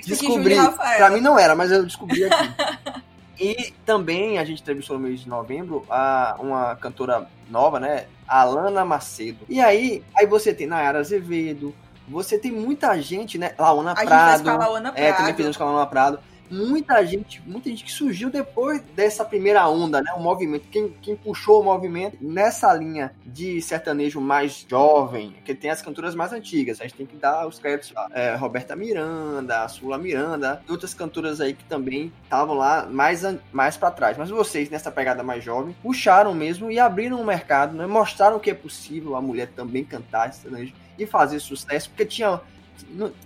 Descobri. Pra mim não era, mas eu descobri aqui. e também a gente entrevistou no mês de novembro a, uma cantora nova, né? Alana Macedo. E aí, aí você tem Nayara Azevedo, você tem muita gente, né? Laona Prado. A gente fez com a Laona Prado. É, também fizemos com a Laona Prado muita gente, muita gente que surgiu depois dessa primeira onda, né? O movimento, quem, quem puxou o movimento nessa linha de sertanejo mais jovem, que tem as cantoras mais antigas. A gente tem que dar os créditos a é, Roberta Miranda, a Sula Miranda, outras cantoras aí que também estavam lá mais, mais para trás. Mas vocês, nessa pegada mais jovem, puxaram mesmo e abriram o mercado, né? Mostraram que é possível a mulher também cantar sertanejo e fazer sucesso, porque tinha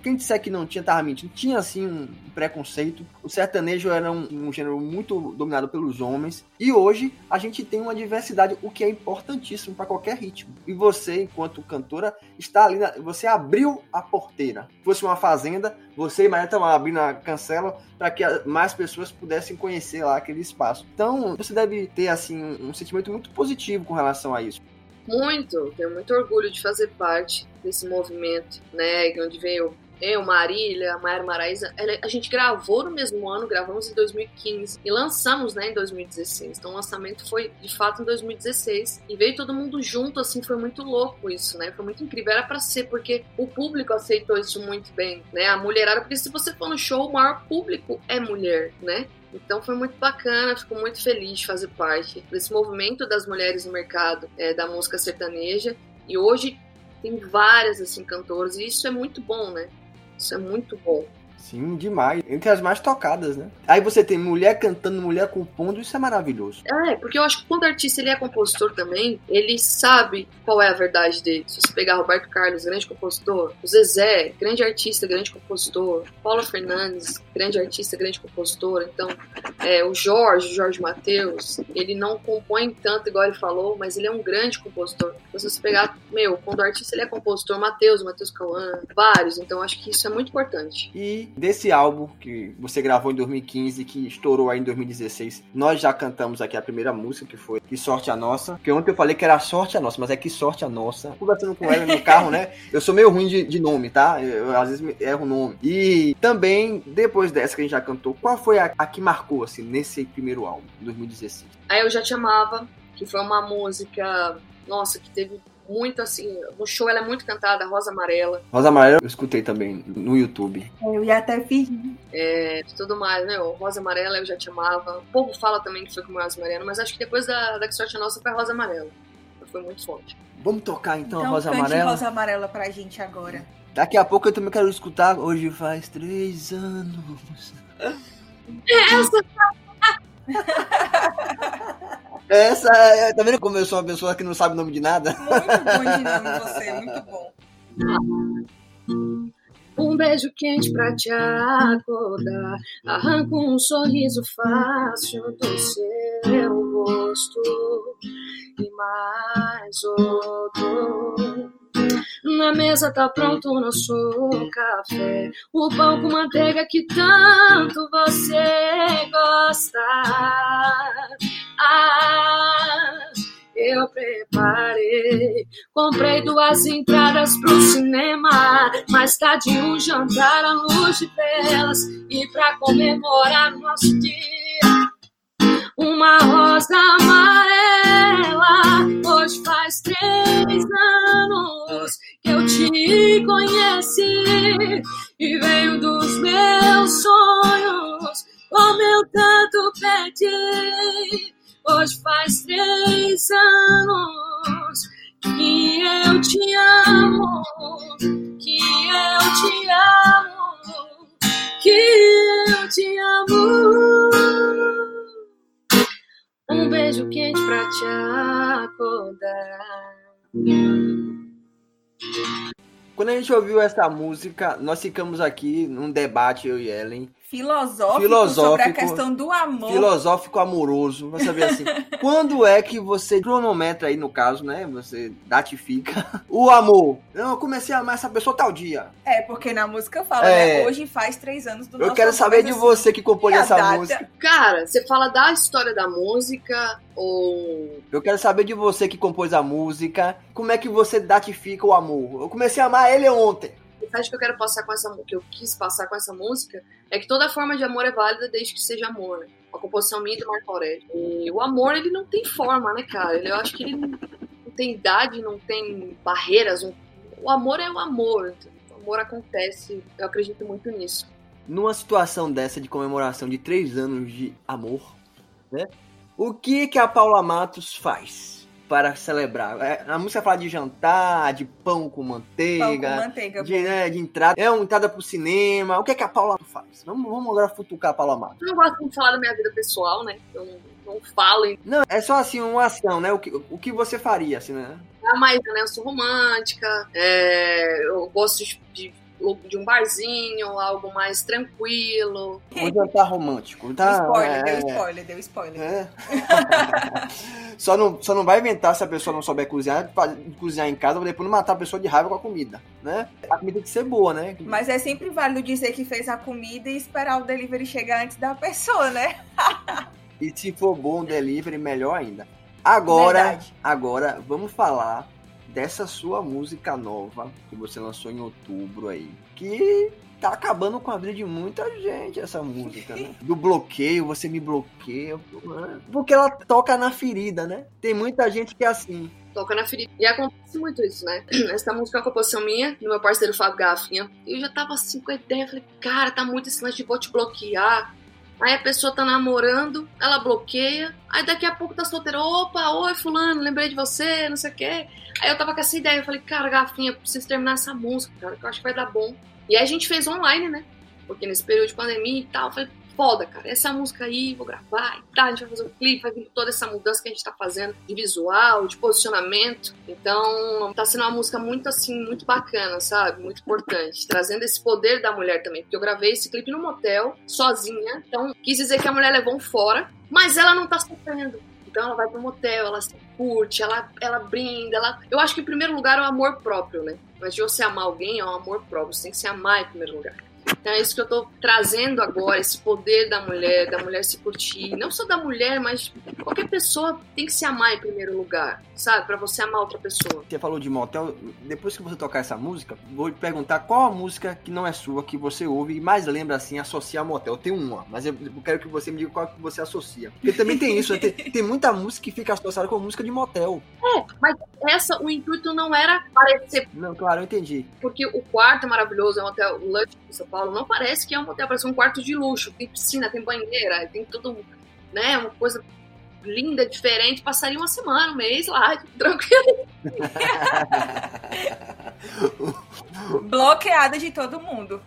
quem disser que não tinha, tava mentindo. Tinha, assim, um preconceito. O sertanejo era um, um gênero muito dominado pelos homens. E hoje a gente tem uma diversidade, o que é importantíssimo para qualquer ritmo. E você, enquanto cantora, está ali, na- você abriu a porteira. Se fosse uma fazenda, você e Maria estavam abrindo a cancela para que mais pessoas pudessem conhecer lá aquele espaço. Então, você deve ter, assim, um sentimento muito positivo com relação a isso. Muito, tenho muito orgulho de fazer parte desse movimento, né? Onde veio eu, Marília, Mayara Maraíza. A gente gravou no mesmo ano, gravamos em 2015 e lançamos, né, em 2016. Então o lançamento foi de fato em 2016 e veio todo mundo junto, assim, foi muito louco isso, né? Foi muito incrível, era pra ser, porque o público aceitou isso muito bem, né? A mulherada, porque se você for no show, o maior público é mulher, né? Então foi muito bacana, fico muito feliz de fazer parte desse movimento das mulheres no mercado é, da música sertaneja. E hoje tem várias assim cantoras e isso é muito bom, né? Isso é muito bom. Sim, demais. Entre as mais tocadas, né? Aí você tem mulher cantando, mulher compondo, isso é maravilhoso. É, porque eu acho que quando o artista ele é compositor também, ele sabe qual é a verdade dele. Se você pegar Roberto Carlos, grande compositor, o Zezé, grande artista, grande compositor, Paula Fernandes, grande artista, grande compositor, então é, o Jorge, o Jorge Mateus, ele não compõe tanto igual ele falou, mas ele é um grande compositor. Então, se você pegar, meu, quando o artista ele é compositor, Mateus, Mateus Cauã, vários, então eu acho que isso é muito importante. E desse álbum que você gravou em 2015, que estourou aí em 2016, nós já cantamos aqui a primeira música, que foi Que Sorte a Nossa. Que ontem eu falei que era Sorte a Nossa, mas é Que Sorte a Nossa. Conversando com ela no carro, né? Eu sou meio ruim de, de nome, tá? Eu, eu, às vezes erro o nome. E também, depois dessa que a gente já cantou, qual foi a, a que marcou, assim, nesse primeiro álbum, em 2016? Aí eu já te amava, que foi uma música, nossa, que teve muito assim, no show ela é muito cantada, Rosa Amarela, Rosa Amarela eu escutei também no YouTube. Eu ia até pedir. é, tudo mais, né? O Rosa Amarela eu já te amava. O povo fala também que foi com o Rosa Amarela, mas acho que depois da, da Que Sorte é Nossa foi a Rosa Amarela. Foi muito forte. Vamos tocar então, Então, a Rosa Amarela? Rosa Amarela pra gente agora. Daqui a pouco eu também quero escutar. Hoje faz três anos. Essa Essa é. Tá vendo como eu sou uma pessoa que não sabe o nome de nada? Muito bom de nome você, muito bom. Um beijo quente pra te acordar. Arranco um sorriso fácil do seu rosto. E mais outro. Na mesa tá pronto o nosso café. O pão com manteiga que tanto você gosta. Ah, eu preparei. Comprei duas entradas pro cinema. Mais tarde um jantar à luz de velas. E pra comemorar nosso dia, uma rosa amarela. Hoje faz três anos que eu te conheci. E veio dos meus sonhos, como eu tanto pedi. Hoje faz três anos que eu te amo, que eu te amo, que eu te amo. Um beijo quente pra te acordar. Quando a gente ouviu essa música, nós ficamos aqui num debate, eu e Ellen, Filosófico, Filosófico. sobre a questão do amor. filosófico amoroso. Você saber assim, quando é que você cronometra aí, no caso, né? Você datifica o amor. Não, eu comecei a amar essa pessoa tal dia. É, porque na música fala, É. né? Hoje faz três anos do Eu nosso quero amor, saber de assim, você que compôs essa data? música. Cara, você fala da história da música ou. Eu quero saber de você que compôs a música. Como é que você datifica o amor? Eu comecei a amar ele ontem. Mensagem que eu quero passar com essa que eu quis passar com essa música é que toda forma de amor é válida desde que seja amor. Né? Uma composição minha do Marco Aurélio. E o amor, ele não tem forma, né, cara? Ele- Eu acho que ele não, tem idade, não tem barreiras. O amor é o amor. O amor acontece. Eu acredito muito nisso. Numa situação dessa de comemoração de três anos de amor, né? O que que a Paula Matos faz para celebrar? É, a música fala de jantar, de pão com Pão com manteiga, manteiga. de, né, de entrada. É uma entrada pro cinema. O que que a Paula faz? Vamos, vamos agora futucar a Paula Matos. Eu não gosto de falar da minha vida pessoal, né? Eu não, não falo em Não, é só assim uma ação, né? O que, o que você faria, assim, né? Ah, mas né, eu sou romântica, é, eu gosto de, de de um barzinho, algo mais tranquilo. Um jantar romântico. Deu Tá, spoiler, é, deu spoiler, deu spoiler. é. só, não, só não vai inventar se a pessoa não souber cozinhar, pra cozinhar em casa, pra depois não matar a pessoa de raiva com a comida, né? A comida tem que ser boa, né? Mas é sempre válido dizer que fez a comida e esperar o delivery chegar antes da pessoa, né? E se for bom o delivery, melhor ainda. Agora, Verdade. agora vamos falar dessa sua música nova que você lançou em outubro aí, que tá acabando com a vida de muita gente essa música, né? Do bloqueio, você me bloqueia, porque ela toca na ferida, né? Tem muita gente que é assim. Toca na ferida. E acontece muito isso, né? Essa música é uma composição minha, do meu parceiro Fábio Garrafinha. E eu já tava assim com a ideia, falei, cara, tá muito esse lance de vou te bloquear. Aí a pessoa tá namorando, ela bloqueia. Aí daqui a pouco tá solteira, opa, oi fulano, lembrei de você, não sei o quê. Aí eu tava com essa ideia, eu falei, cara, Garrafinha, preciso terminar essa música, cara, que eu acho que vai dar bom. E aí a gente fez online, né? Porque nesse período de pandemia e tal, eu falei, foda, cara, essa música aí, vou gravar e tal, a gente vai fazer um clipe, vai vir toda essa mudança que a gente tá fazendo de visual, de posicionamento. Então, tá sendo uma música muito assim, muito bacana, sabe? Muito importante. Trazendo esse poder da mulher também. Porque eu gravei esse clipe num motel, sozinha. Então, quis dizer que a mulher levou um fora, mas ela não tá sofrendo. Então ela vai pro motel, ela se curte, ela, ela brinda, ela. Eu acho que em primeiro lugar é o amor próprio, né? Mas de você amar alguém é o amor próprio, você tem que se amar em primeiro lugar. Então é isso que eu tô trazendo agora, esse poder da mulher, da mulher se curtir. Não só da mulher, mas qualquer pessoa tem que se amar em primeiro lugar, sabe? Pra você amar outra pessoa. Você falou de motel, depois que você tocar essa música, vou te perguntar qual a música que não é sua, que você ouve e mais lembra assim, associa a motel. Tenho uma, mas eu quero que você me diga qual que você associa. Porque também tem isso, né? tem, tem muita música que fica associada com música de motel. Mas essa, o intuito não era parecer, Não, claro, eu entendi. porque o quarto é maravilhoso, é um hotel, o Lush de São Paulo, não parece que é um hotel, parece um quarto de luxo. Tem piscina, tem banheira, tem tudo, né? Uma coisa linda, diferente. Passaria uma semana, um mês lá, tranquilo. Bloqueada de todo mundo.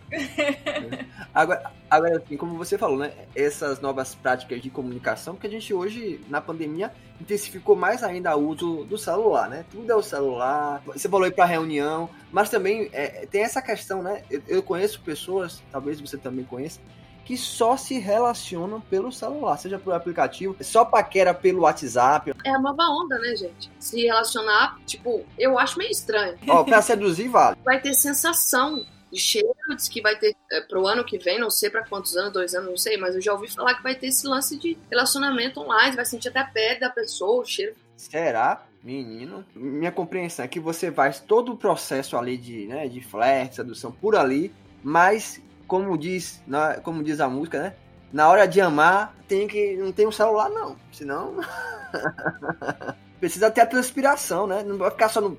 Agora, agora, assim, como você falou, né? Essas novas práticas de comunicação, que a gente hoje, na pandemia, intensificou mais ainda o uso do celular, né? Tudo é o celular. Você falou aí pra reunião, mas também é, tem essa questão, né? Eu, eu conheço pessoas, talvez você também conheça, que só se relacionam pelo celular, seja por aplicativo, só paquera pelo WhatsApp. É a nova onda, né, gente? Se relacionar, tipo, eu acho meio estranho. Ó, pra seduzir, vale. Vai ter sensação de cheiro, diz que vai ter é, pro ano que vem, não sei pra quantos anos, dois anos, não sei, mas eu já ouvi falar que vai ter esse lance de relacionamento online, vai sentir até a pele da pessoa, o cheiro. Será? Menino, minha compreensão é que você faz todo o processo ali de, né, de flerte, sedução por ali, mas como diz, na, como diz a música, né? Na hora de amar, tem que não tem um celular não, senão precisa ter a transpiração, né? Não vai ficar só no,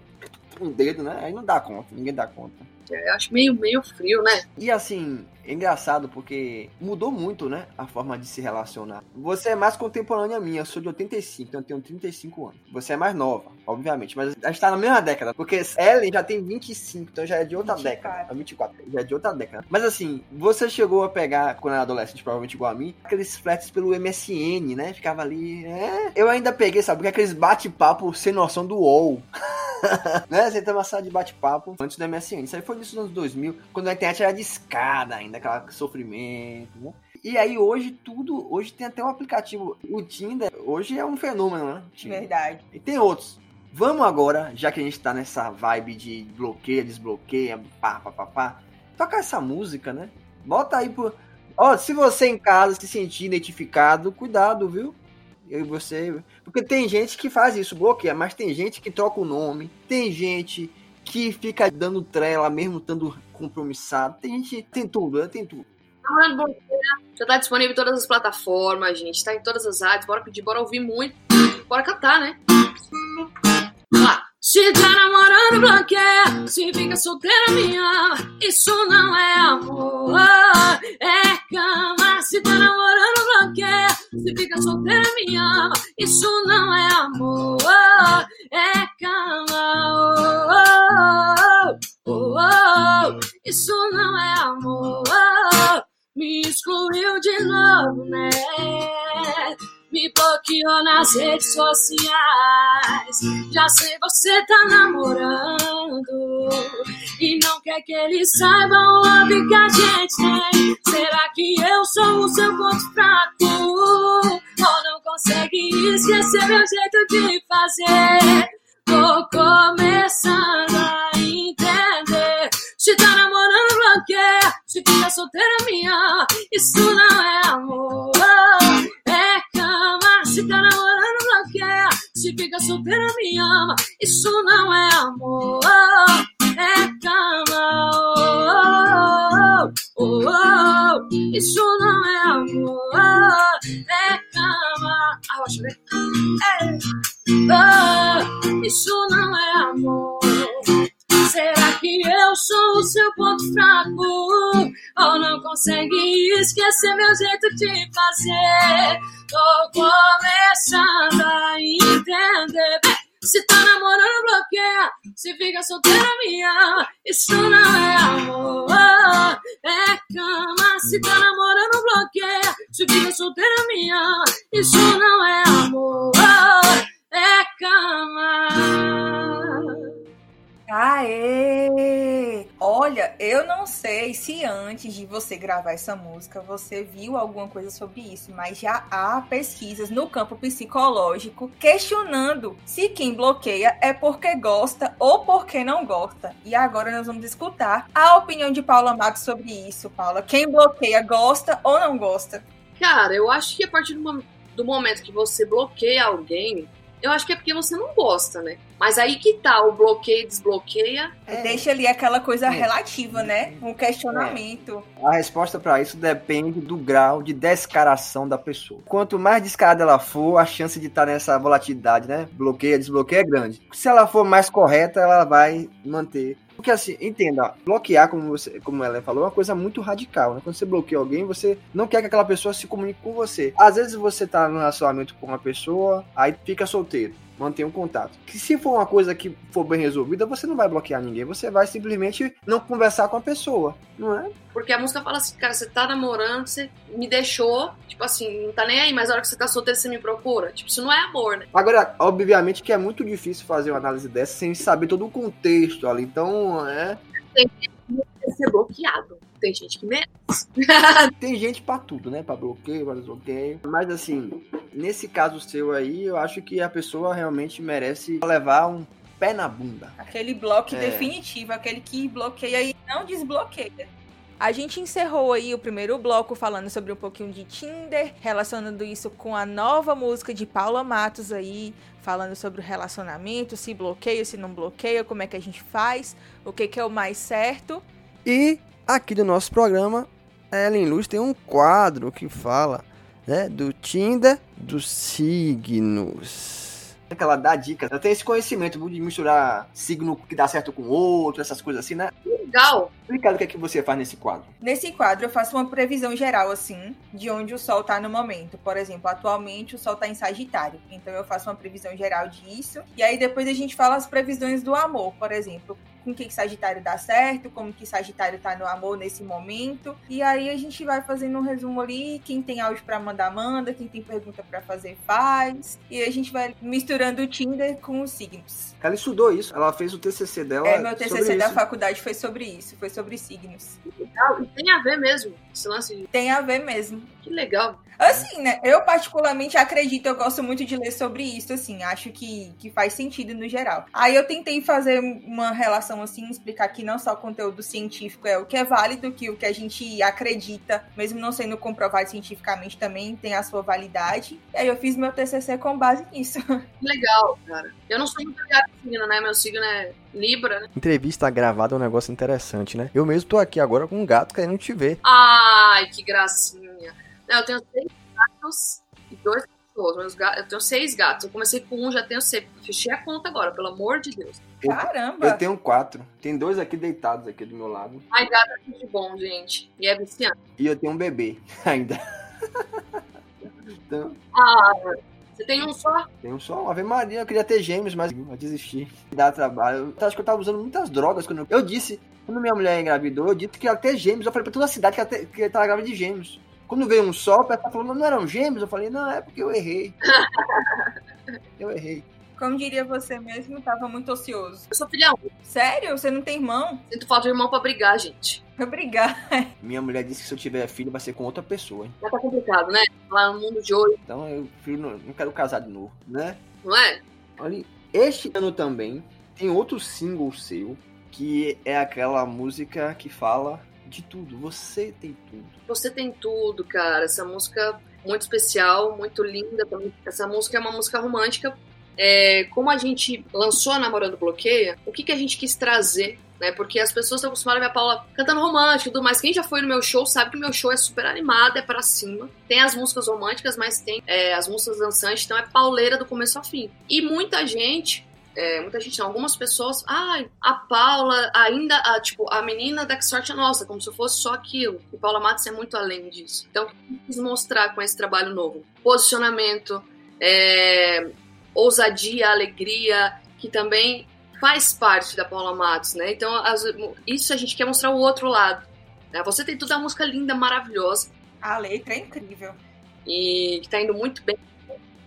no dedo, né? Aí não dá conta, ninguém dá conta. Eu acho meio, meio frio, né? E assim, é engraçado porque mudou muito, né? A forma de se relacionar. Você é mais contemporânea minha, eu sou de 85, então eu tenho 35 anos. Você é mais nova, obviamente, mas a gente tá na mesma década. Porque Ellen já tem 25, então já é de outra 24. década. É 24, já é de outra década. Mas assim, você chegou a pegar, quando era adolescente, provavelmente igual a mim, aqueles fletes pelo MSN, né? Ficava ali. É. Eu ainda peguei, sabe? Porque aqueles bate-papo sem noção do UOL. né? Você tem uma sala de bate-papo antes do MSN. Isso aí foi nos anos 2000, quando a internet era de escada ainda, aquela sofrimento, né? E aí hoje tudo, hoje tem até um aplicativo, o Tinder, hoje é um fenômeno, né? Tinder. Verdade. E tem outros. Vamos agora, já que a gente tá nessa vibe de bloqueia, desbloqueia, pá, pá, pá, pá, tocar essa música, né? Bota aí pro. Ó, se você em casa se sentir identificado, cuidado, viu? Eu e você. Porque tem gente que faz isso, bloqueia, mas tem gente que troca o nome, tem gente que fica dando trela mesmo estando compromissado, tem gente. Tem tudo, né? Tem tudo. Namorando já tá disponível em todas as plataformas, gente. Tá em todas as rádios. Bora pedir, bora ouvir muito. Bora cantar, né? Lá. Se tá namorando, bloqueia. Se fica solteira, me ama. Isso não é amor, é cama. Se tá namorando, bloqueia. Se fica solteira, me ama. Isso não é amor, é cama. Oh, oh, oh. Isso não é amor. Me excluiu de novo, né? Me bloqueou nas redes sociais. Já sei, você tá namorando e não quer que eles saibam o love que a gente tem. Será que eu sou o seu ponto fraco? Ou não consegue esquecer meu jeito de fazer? Tô começando a entender. Se tá namorando, bloqueia. Se fica solteira, minha. Isso não é amor. Se fica solteira, me ama. Isso não é amor. É cama. Oh, oh, oh. Isso não é amor. É cama. Ah, eu acho que... É. Oh, isso não é amor. Será que eu sou o seu ponto fraco? Ou não consegue esquecer meu jeito de fazer? Tô começando a entender. Se tá namorando, bloqueia. Se fica solteira, minha. Isso não é amor. É cama. Se tá namorando, bloqueia. Se fica solteira, minha. Isso não é amor. É cama. Aê! Olha, eu não sei se antes de você gravar essa música você viu alguma coisa sobre isso, mas já há pesquisas no campo psicológico questionando se quem bloqueia é porque gosta ou porque não gosta. E agora nós vamos escutar a opinião de Paula Matos sobre isso, Paula. Quem bloqueia gosta ou não gosta? Cara, eu acho que a partir do, mom do momento que você bloqueia alguém, eu acho que é porque você não gosta, né? Mas aí que tá, o bloqueio desbloqueia. É. Deixa ali aquela coisa é. relativa, né? Um questionamento. É. A resposta para isso depende do grau de descaração da pessoa. Quanto mais descarada ela for, a chance de estar tá nessa volatilidade, né? Bloqueia, desbloqueia é grande. Se ela for mais correta, ela vai manter porque assim, entenda, bloquear, como, você, como ela falou, é uma coisa muito radical, né? Quando você bloqueia alguém, você não quer que aquela pessoa se comunique com você. Às vezes você tá no relacionamento com uma pessoa, aí fica solteiro manter um contato. Que se for uma coisa que for bem resolvida, você não vai bloquear ninguém, você vai simplesmente não conversar com a pessoa, não é? Porque a música fala assim, cara, você tá namorando, você me deixou, tipo assim, não tá nem aí, mas na hora que você tá solteiro, você me procura. Tipo, isso não é amor, né? Agora, obviamente que é muito difícil fazer uma análise dessa sem saber todo o contexto ali, então, é... Que ser bloqueado. Tem gente que merece. Tem gente pra tudo, né? Pra bloqueio, pra desbloqueio. Mas assim, nesse caso seu aí, eu acho que a pessoa realmente merece levar um pé na bunda. Aquele bloco é. definitivo, aquele que bloqueia e não desbloqueia. A gente encerrou aí o primeiro bloco falando sobre um pouquinho de Tinder, relacionando isso com a nova música de Paula Matos aí, falando sobre o relacionamento, se bloqueia, se não bloqueia, como é que a gente faz, o que, que é o mais certo. E aqui do nosso programa, Ellen Luz tem um quadro que fala né, do Tinder dos signos. Ela dá dicas. Ela tem esse conhecimento de misturar signo que dá certo com outro, essas coisas assim, né? Legal. Explica o que é que você faz nesse quadro. Nesse quadro eu faço uma previsão geral, assim, de onde o Sol tá no momento. Por exemplo, atualmente o Sol tá em Sagitário. Então eu faço uma previsão geral disso. E aí depois a gente fala as previsões do amor, por exemplo com que Sagitário dá certo, como que Sagitário tá no amor nesse momento. E aí a gente vai fazendo um resumo ali, quem tem áudio para mandar manda, quem tem pergunta para fazer faz. E a gente vai misturando o Tinder com os signos. Ela estudou isso, ela fez o TCC dela. É, meu TCC da isso. faculdade foi sobre isso, foi sobre signos. Legal, e tem a ver mesmo esse lance de... Tem a ver mesmo. Que legal. Assim, né? Eu particularmente acredito, eu gosto muito de ler sobre isso, assim, acho que, que faz sentido no geral. Aí eu tentei fazer uma relação assim, explicar que não só o conteúdo científico é o que é válido, que o que a gente acredita, mesmo não sendo comprovado cientificamente, também tem a sua validade. E aí eu fiz meu TCC com base nisso. Legal, cara. Eu não sou muito ligado signo, né? Meu signo é Libra, né? Entrevista gravada é um negócio interessante, né? Eu mesmo tô aqui agora com um gato querendo te ver. Ai, que gracinha. Não, eu tenho seis gatos e dois cachorros. Meus gatos, eu tenho seis gatos. Eu comecei com um, já tenho seis. Fechei a conta agora, pelo amor de Deus. Caramba! Eu tenho quatro. Tem dois aqui deitados aqui do meu lado. Ai, gato é muito bom, gente. E é viciante. E eu tenho um bebê ainda. então... Ah, você tem um só? Tem um só. Ave Maria, eu queria ter gêmeos, mas eu desisti. Dá trabalho. Eu acho que eu tava usando muitas drogas quando eu, eu disse, quando minha mulher engravidou, eu disse que ia ter gêmeos. Eu falei pra toda a cidade que ela, te, que ela tava grávida de gêmeos. Quando veio um sol, o pessoal tá falando, não eram gêmeos? Eu falei, não, é porque eu errei. eu errei. Como diria você mesmo, tava muito ocioso. Eu sou filha única. Sério? Você não tem irmão? Sinto falta de irmão pra brigar, gente. Pra brigar. Minha mulher disse que se eu tiver filho vai ser com outra pessoa, hein? Já tá complicado, né? Lá no mundo de hoje, Então eu filho não, não quero casar de novo, né? não é? Olha, este ano também tem outro single seu, que é aquela música que fala de tudo. Você tem tudo. Você tem tudo, cara. Essa música muito especial, muito linda. Essa música é uma música romântica. É, como a gente lançou a Namorando Bloqueia, o que, que a gente quis trazer? Né? Porque as pessoas estão acostumadas a ver a Paula cantando romântico e tudo mais. Quem já foi no meu show sabe que o meu show é super animado, é pra cima. Tem as músicas românticas, mas tem é, as músicas dançantes, então é pauleira do começo ao fim. E muita gente é, muita gente não, algumas pessoas, ai, a Paula ainda, a, tipo, a menina da que sorte é nossa, como se fosse só aquilo. E Paula Matos é muito além disso. Então, o que eu quis mostrar com esse trabalho novo? Posicionamento, é, ousadia, alegria, que também faz parte da Paula Matos, né? Então, as- isso a gente quer mostrar o outro lado. né? Você tem toda a música linda, maravilhosa, A letra é incrível. e que tá indo muito bem.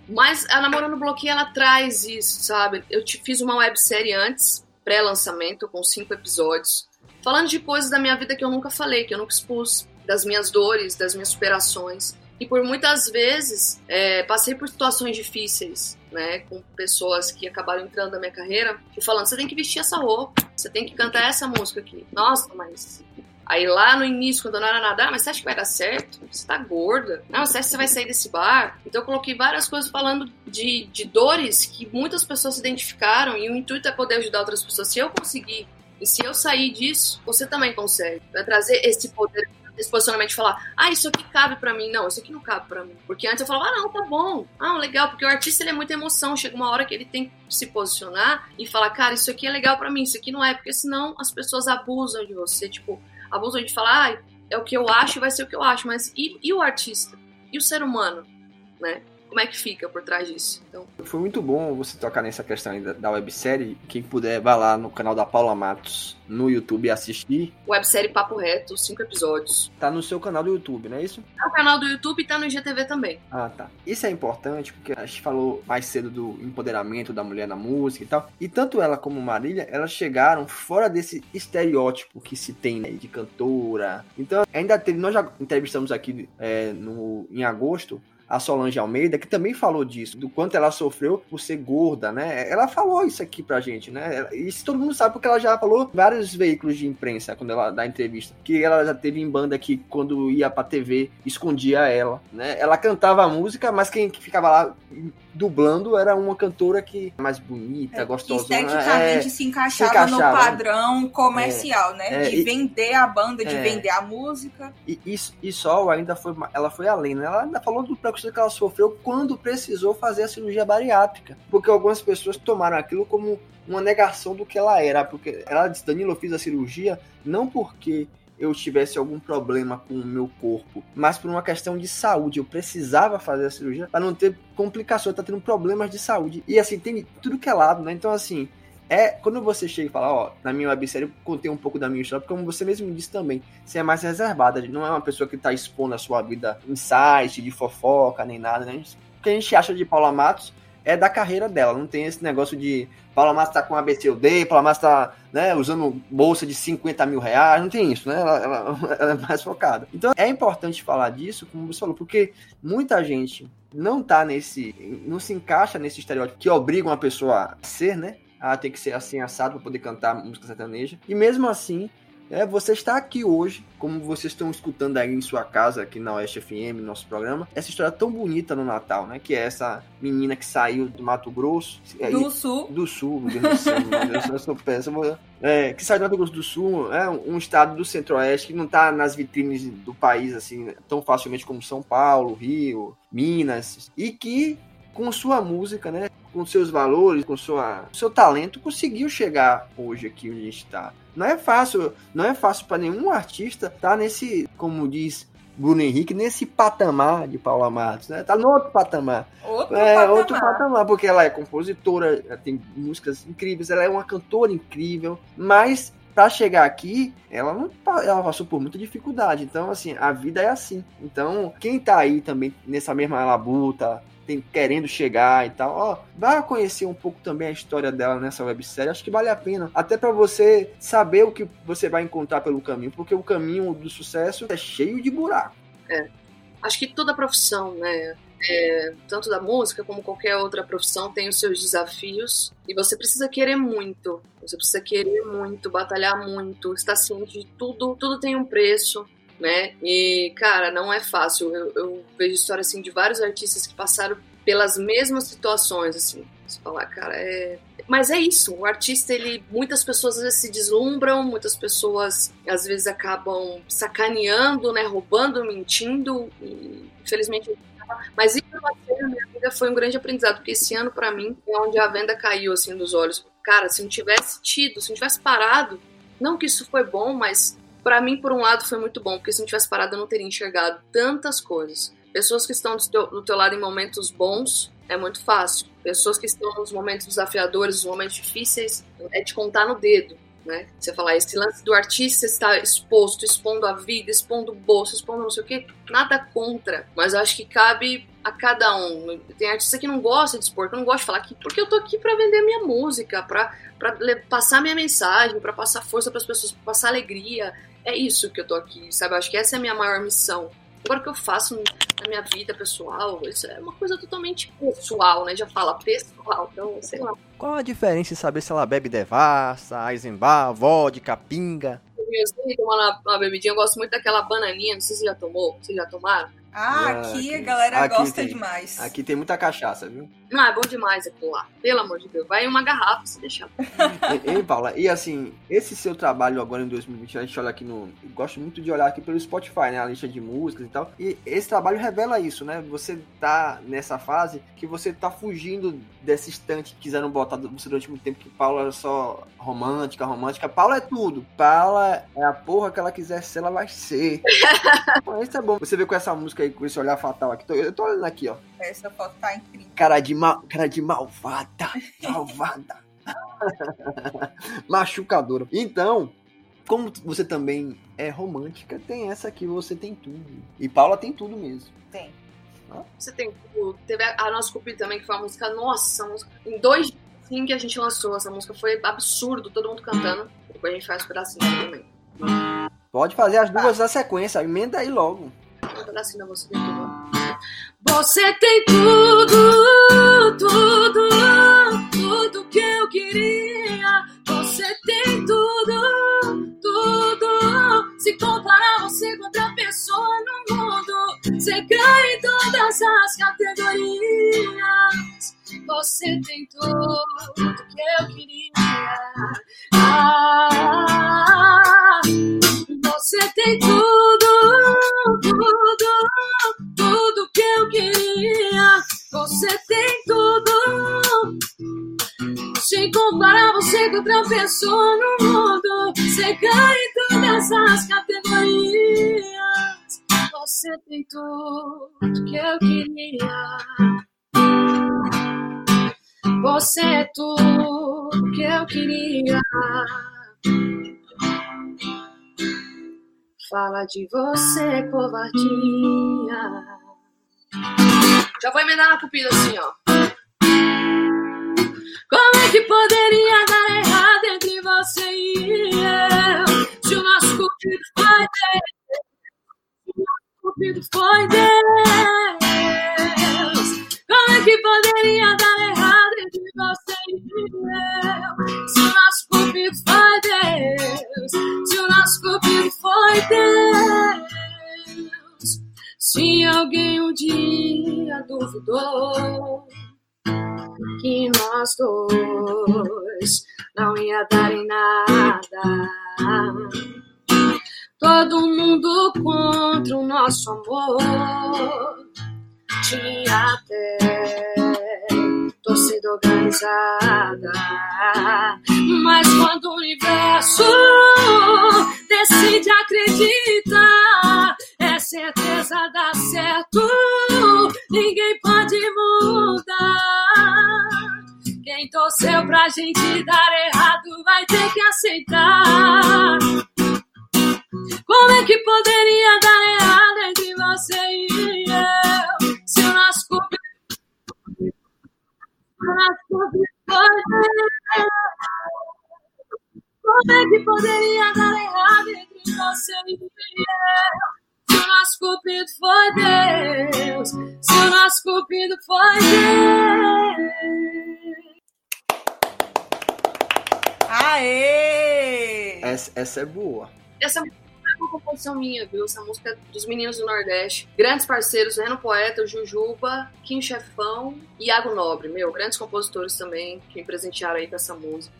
Mas a Namorando Bloqueio, ela traz isso, sabe? Eu te fiz uma websérie antes, pré-lançamento, com cinco episódios, falando de coisas da minha vida que eu nunca falei, que eu nunca expus, das minhas dores, das minhas superações. E por muitas vezes, é, passei por situações difíceis, né? Com pessoas que acabaram entrando na minha carreira e falando: você tem que vestir essa roupa, você tem que cantar essa música aqui. Nossa, mas Aí lá no início, quando eu não era nada, ah, mas você acha que vai dar certo? Você tá gorda. Não, você acha que você vai sair desse bar? Então eu coloquei várias coisas falando de, de dores que muitas pessoas se identificaram e o intuito é poder ajudar outras pessoas. Se eu conseguir e se eu sair disso, você também consegue. Vai trazer esse poder, esse posicionamento de falar, ah, isso aqui cabe pra mim. Não, isso aqui não cabe pra mim. Porque antes eu falava, ah, não, tá bom. Ah, legal, porque o artista ele é muita emoção. Chega uma hora que ele tem que se posicionar e falar, cara, isso aqui é legal pra mim, isso aqui não é, porque senão as pessoas abusam de você. Tipo, abusam de falar, ah, é o que eu acho vai ser o que eu acho, mas e, e o artista? E o ser humano? Né? Como é que fica por trás disso? Então, Foi muito bom você tocar nessa questão da, da websérie. Quem puder, vai lá no canal da Paula Matos no YouTube e assistir. websérie Papo Reto, cinco episódios. Tá no seu canal do YouTube, não é isso? Tá no canal do YouTube e tá no IGTV também. Ah, tá. Isso é importante porque a gente falou mais cedo do empoderamento da mulher na música e tal. E tanto ela como Marília, elas chegaram fora desse estereótipo que se tem né, de cantora. Então, ainda teve. Nós já entrevistamos aqui é, no, em agosto a Solange Almeida, que também falou disso, do quanto ela sofreu por ser gorda, né? Ela falou isso aqui pra gente, né? Isso todo mundo sabe porque ela já falou em vários veículos de imprensa quando ela dá entrevista. Que ela já teve em banda que quando ia pra TV escondia ela, né? Ela cantava a música, mas quem ficava lá dublando era uma cantora que mais bonita, É, gostosa. Esteticamente se, encaixava se encaixava, no padrão comercial, né? é, de e- vender a banda, de é. vender a música. E, e, e Sol ainda foi, ela foi além, né? Ela ainda falou do preconceito que ela sofreu quando precisou fazer a cirurgia bariátrica. Porque algumas pessoas tomaram aquilo como uma negação do que ela era. Porque ela disse, Danilo, eu fiz a cirurgia não porque eu tivesse algum problema com o meu corpo, mas por uma questão de saúde. Eu precisava fazer a cirurgia para não ter complicações, tá tendo problemas de saúde. E assim, tem tudo que é lado, né? Então, assim, é quando você chega e fala, ó, na minha websérie eu contei um pouco da minha história, porque como você mesmo disse também, você é mais reservada, não é uma pessoa que tá expondo a sua vida em site, de fofoca, nem nada, né? O que a gente acha de Paula Matos é da carreira dela, não tem esse negócio de Paula Matos tá com ABCD, Paula Matos tá né, usando bolsa de 50 mil reais, não tem isso, né? Ela, ela- ela é mais focada. Então é importante falar disso, como você falou, porque muita gente não tá nesse. não se encaixa nesse estereótipo que obriga uma pessoa a ser, né? A ter que ser assim assado para poder cantar música sertaneja. E mesmo assim, é, você está aqui hoje, como vocês estão escutando aí em sua casa, aqui na Oeste FM, nosso programa, essa história tão bonita no Natal, né? Que é essa menina que saiu do Mato Grosso. e- Do Sul. do Sul, meu Deus do céu, meu Deus, eu sou péssimo. É, que sai do Mato Grosso do Sul, é um estado do Centro-Oeste que não tá nas vitrines do país assim tão facilmente como São Paulo, Rio, Minas, e que com sua música, né, com seus valores, com sua seu talento, conseguiu chegar hoje aqui onde a gente está. Não é fácil, não é fácil para nenhum artista estar tá nesse, como diz Bruno Henrique, nesse patamar de Paula Matos, né? Tá no outro patamar. Outro É, patamar. outro patamar, porque ela é compositora, ela tem músicas incríveis, ela é uma cantora incrível, mas para chegar aqui, ela não ela passou por muita dificuldade. Então, assim, a vida é assim. Então, quem tá aí também nessa mesma labuta, tem, querendo chegar e tal, ó, vá conhecer um pouco também a história dela nessa websérie. Acho que vale a pena, até para você saber o que você vai encontrar pelo caminho, porque o caminho do sucesso é cheio de buraco. É. Acho que toda profissão, né? É, tanto da música como qualquer outra profissão tem os seus desafios e você precisa querer muito. Você precisa querer muito, batalhar muito, estar ciente de tudo. Tudo tem um preço, né? E cara, não é fácil. Eu, eu vejo história assim de vários artistas que passaram pelas mesmas situações, assim. Você falar, cara, é. Mas é isso, o artista, ele. Muitas pessoas às vezes se deslumbram, muitas pessoas às vezes acabam sacaneando, né? Roubando, mentindo. E infelizmente mas isso minha vida foi um grande aprendizado, porque esse ano para mim é onde a venda caiu assim dos olhos. Cara, se não tivesse tido, se não tivesse parado, não que isso foi bom, mas para mim por um lado foi muito bom, porque se não tivesse parado eu não teria enxergado tantas coisas. Pessoas que estão do teu, do teu lado em momentos bons é muito fácil. Pessoas que estão nos momentos desafiadores, nos momentos difíceis, é de contar no dedo né? Você falar, esse lance do artista estar exposto, expondo a vida, expondo o bolso, expondo não sei o que, nada contra. Mas eu acho que cabe a cada um. Tem artista que não gosta de expor, que não gosta de falar aqui, porque eu tô aqui para vender minha música, para passar minha mensagem, para passar força para as pessoas, pra passar alegria. É isso que eu tô aqui, sabe? Eu acho que essa é a minha maior missão. Agora o que eu faço na minha vida pessoal, isso é uma coisa totalmente pessoal, né? Já fala pessoal, então sei lá. Qual a diferença em saber se ela bebe devassa, Eisenbar, vodka, pinga? Eu tomar uma, uma bebidinha, eu gosto muito daquela bananinha, não sei se você já tomou, vocês já tomaram? Ah, aqui, a galera aqui gosta tem, demais. Aqui tem muita cachaça, viu? Não, é bom demais aquilo lá. Pelo amor de Deus. Vai em uma garrafa se deixar. Ei, Paula, e assim, esse seu trabalho agora em 2020, a gente olha aqui no. Gosto muito de olhar aqui pelo Spotify, né? A lista de músicas e tal. E esse trabalho revela isso, né? Você tá nessa fase que você tá fugindo dessa estante que quiseram botar você durante muito tempo, que Paula era só romântica, romântica. Paula é tudo. Paula é a porra que ela quiser ser, ela vai ser. isso é bom. Você vê com essa música aí, com esse olhar fatal aqui. Eu tô olhando aqui, ó. Essa foto tá incrível. Cara de, mal, cara de malvada. Malvada. Machucadora. Então, como você também é romântica, tem essa aqui, você tem tudo. E Paula tem tudo mesmo. Tem. Você tem tudo. Teve a, a nossa Cupido também, que foi uma música, nossa, música, em dois dias assim que a gente lançou essa música, foi absurdo, todo mundo cantando. Depois a gente faz um pedacinho também. Pode fazer as duas na sequência, emenda aí logo. Um pedacinho da você tem tudo. Você tem tudo, tudo, tudo que eu queria. Você tem tudo, tudo. Se comparar você com outra pessoa no mundo, você ganha em todas as categorias. Você tem tudo que eu queria. Ah, você tem tudo, tudo, tudo que eu queria. Você tem tudo. Sem comparar você com outra pessoa no mundo, você ganha em todas as categorias. Você tem tudo que eu queria. Você é tudo que eu queria. Fala de você, covardia. Já vou emendar na pupila assim, ó. Como é que poderia dar errado entre você e eu? Se o nosso cupido foi Deus. O nosso cupido foi Deus. Como é que poderia dar errado entre você e eu? Se o nosso cupido foi Deus. Se o nosso cupido foi Deus. Se alguém um dia duvidou que nós dois não ia dar em nada. Todo mundo contra o nosso amor. Tinha até torcida organizada. Mas quando o universo decide acreditar, certeza dá certo. Ninguém pode mudar. Quem torce torceu pra gente dar errado, vai ter que aceitar. Como é que poderia dar errado entre você e eu? Se o nosso cupido, o nosso cupido foi Como é que poderia dar errado entre você e eu? O nosso cupido foi Deus, se o nosso cupido foi Deus. Aê! Essa, essa é boa. Essa música é uma composição minha, viu? Essa música é dos meninos do Nordeste. Grandes parceiros, Reno Poeta, Jujuba, Kim Chefão e Iago Nobre. Meu, grandes compositores também que me presentearam aí com essa música.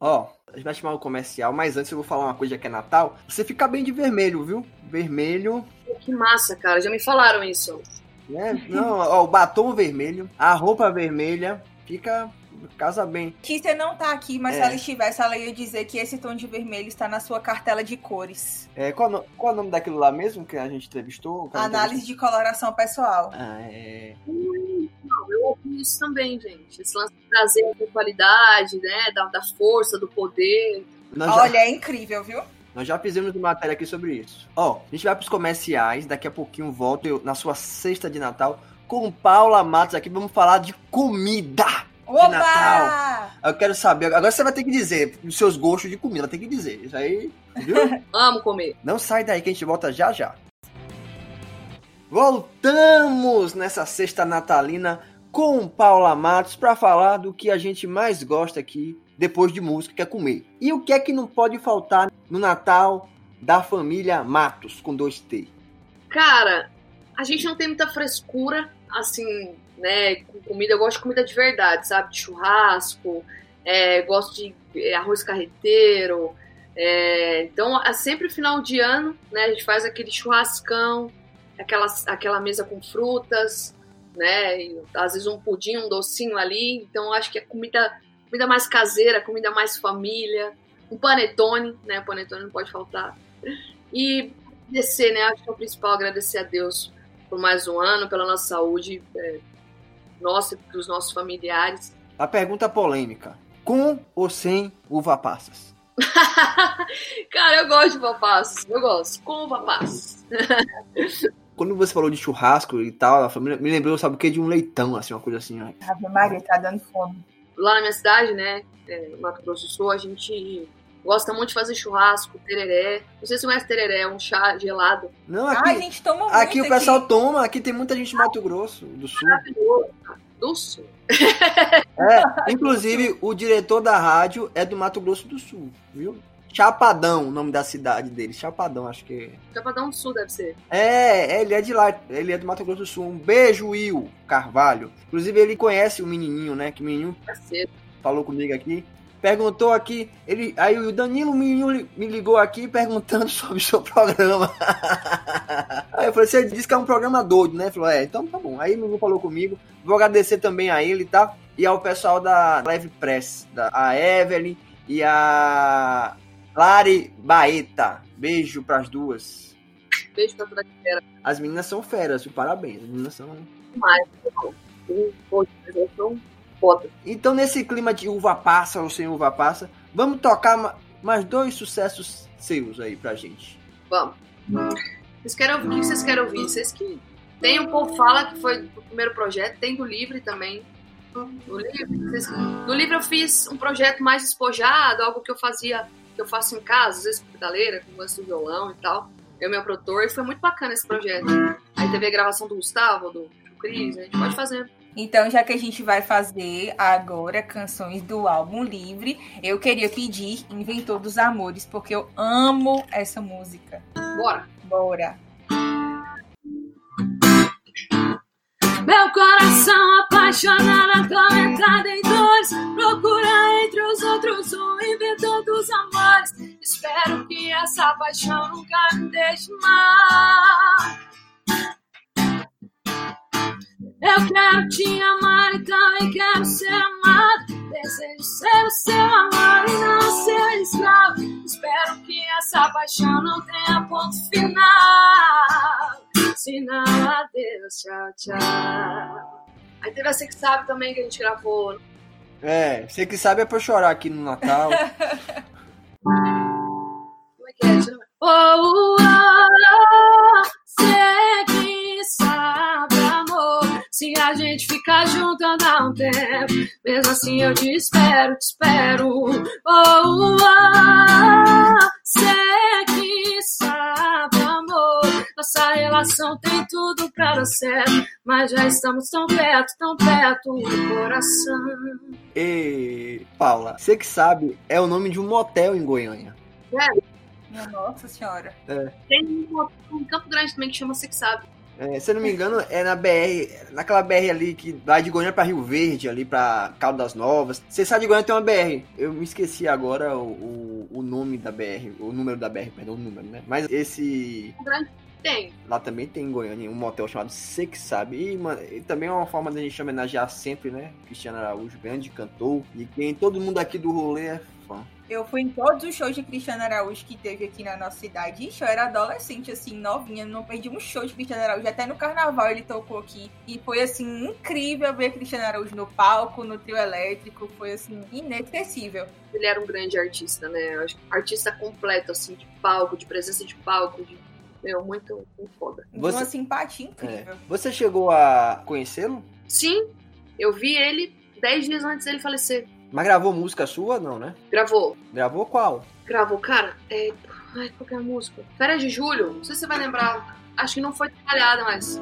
Ó, a gente vai chamar o comercial, mas antes eu vou falar uma coisa que é Natal. Você fica bem de vermelho, viu? Vermelho, Que massa, cara. Já me falaram isso. né? Não, ó, o batom vermelho, a roupa vermelha, fica. Casa bem. Kisser não tá aqui, mas É. se ela estivesse, ela ia dizer que esse tom de vermelho está na sua cartela de cores. É, qual, no- qual é o nome daquilo lá mesmo que a gente entrevistou? É Análise de coloração pessoal. Ah, é. Não, eu ouvi isso também, gente. Esse lance de trazer a qualidade, né? Da, da força, do poder. Nós já, Olha, é incrível, viu? nós já fizemos uma matéria aqui sobre isso. Ó, a gente vai pros comerciais, daqui a pouquinho volto eu, na sua sexta de Natal com Paula Matos aqui. Vamos falar de comida. Oba! Natal. Eu quero saber. Agora você vai ter que dizer os seus gostos de comida. Ter que dizer. Isso aí, viu? Amo comer. Não sai daí que a gente volta já já. Voltamos nessa sexta natalina com Paula Matos para falar do que a gente mais gosta aqui depois de música, que é comer. E o que é que não pode faltar no Natal da família Matos com dois T? Cara, a gente não tem muita frescura, assim, né? Com comida. Eu gosto de comida de verdade, sabe? De churrasco, é, gosto de é, arroz carreteiro. é, então, é sempre final de ano, né? A gente faz aquele churrascão, aquela, aquela mesa com frutas, né? E, às vezes um pudim, um docinho ali. Então, acho que é comida, comida mais caseira, comida mais família. Um panetone, né? Panetone não pode faltar. E agradecer, né? Acho que é o principal agradecer a Deus por mais um ano, pela nossa saúde, é, nossa e dos nossos familiares. A pergunta polêmica: com ou sem uva passas? Cara, eu gosto de papás, eu gosto. Com papás. Quando você falou de churrasco e tal, a família me lembrou, sabe o que? De um leitão, assim, uma coisa assim, ó. Ave Maria, tá dando fome. Lá na minha cidade, né, é, Mato Grosso do Sul, a gente gosta muito de fazer churrasco, tereré. Não sei se você conhece tereré, é um chá gelado. Não, Ai, aqui, a gente toma muito aqui o pessoal toma, aqui tem muita gente de Mato Grosso do Sul. Maravilhoso. Do sul. É, inclusive, o diretor da rádio é do Mato Grosso do Sul, viu? Chapadão, o nome da cidade dele. Chapadão, acho que Chapadão do Sul deve ser. é. É, ele é de lá, ele é do Mato Grosso do Sul. Um beijo, Will Carvalho. Inclusive, ele conhece o menininho, né? Que o menininho Parceiro. falou comigo aqui. Perguntou aqui, ele, aí o Danilo menino me ligou aqui perguntando sobre o seu programa. aí eu falei, você disse que é um programa doido, né? Ele falou, é, então tá bom. Aí o menino falou comigo. Vou agradecer também a ele, tá? E ao pessoal da Live Press, da, a Evelyn e a Lari Baeta. Beijo pras duas. Beijo pra toda a galera. As meninas são feras, parabéns. As meninas são Mais. Poxa, eu sou foda. Então, nesse clima de uva passa ou sem uva passa, vamos tocar ma- mais dois sucessos seus aí pra gente. Vamos. Vocês querem ouvir? O que vocês querem ouvir? Vocês que. Tem o Povo Fala, que foi o primeiro projeto, tem do Livre também. No livre, vocês- no livre eu fiz um projeto mais despojado, algo que eu fazia, que eu faço em casa, às vezes com pedaleira, com lance do violão e tal. Eu e meu produtor, e foi muito bacana esse projeto. Aí teve a gravação do Gustavo, do, do Cris, a gente pode fazer. Então, já que a gente vai fazer agora canções do álbum Livre, eu queria pedir Inventor dos Amores, porque eu amo essa música. Bora! Bora! Meu coração apaixonado, atormentado em dores Procura entre os outros o inventor dos amores Espero que essa paixão nunca me deixe mal Eu quero te amar e também quero ser amado Desejo ser o seu amor e não seu escravo Espero que essa paixão não tenha ponto final Senão, adeus, tchau, tchau. Aí teve a Você Que Sabe também que a gente gravou É, você que sabe é pra chorar aqui no Natal. Como é que é? Eu ver. Oh, oh, Se a gente ficar junto, dá um tempo. Mesmo assim eu te espero, te espero. Oh, oh, cê que sabe, amor. Nossa relação tem tudo pra dar certo. Mas já estamos tão perto, tão perto do coração. E Paula, você que sabe é o nome de um motel em Goiânia. Minha nossa senhora. Tem um um Campo Grande também que chama Você que sabe. É, se eu não me engano, é na BR, naquela BR ali que vai de Goiânia pra Rio Verde, ali pra Caldas Novas. Você sabe de Goiânia tem uma BR. Eu me esqueci agora o, o, o nome da BR, o número da BR, perdão, o número, né? Mas esse tem. lá também tem em Goiânia um motel chamado Você que sabe. E, mano, e também é uma forma da gente homenagear sempre, né? Cristiano Araújo, grande cantor. E quem todo mundo aqui do rolê é fã. Eu fui em todos os shows de Cristiano Araújo que teve aqui na nossa cidade. Ixi, eu era adolescente, assim, novinha. Não perdi um show de Cristiano Araújo. Até no carnaval ele tocou aqui. E foi, assim, incrível ver Cristiano Araújo no palco, no trio elétrico. Foi, assim, inesquecível. Ele era um grande artista, né? Eu acho que artista completo, assim, de palco, de presença de palco, de. Meu, muito, muito foda. Você- Uma simpatia É. incrível. Você chegou a conhecê-lo? Sim, eu vi ele dez dias antes dele falecer. Mas gravou música sua? Não, né? Gravou. Gravou qual? Gravou, cara, é. Ai, qual que é a música? Férias de Julho, não sei se você vai lembrar. Acho que não foi trabalhada, mas.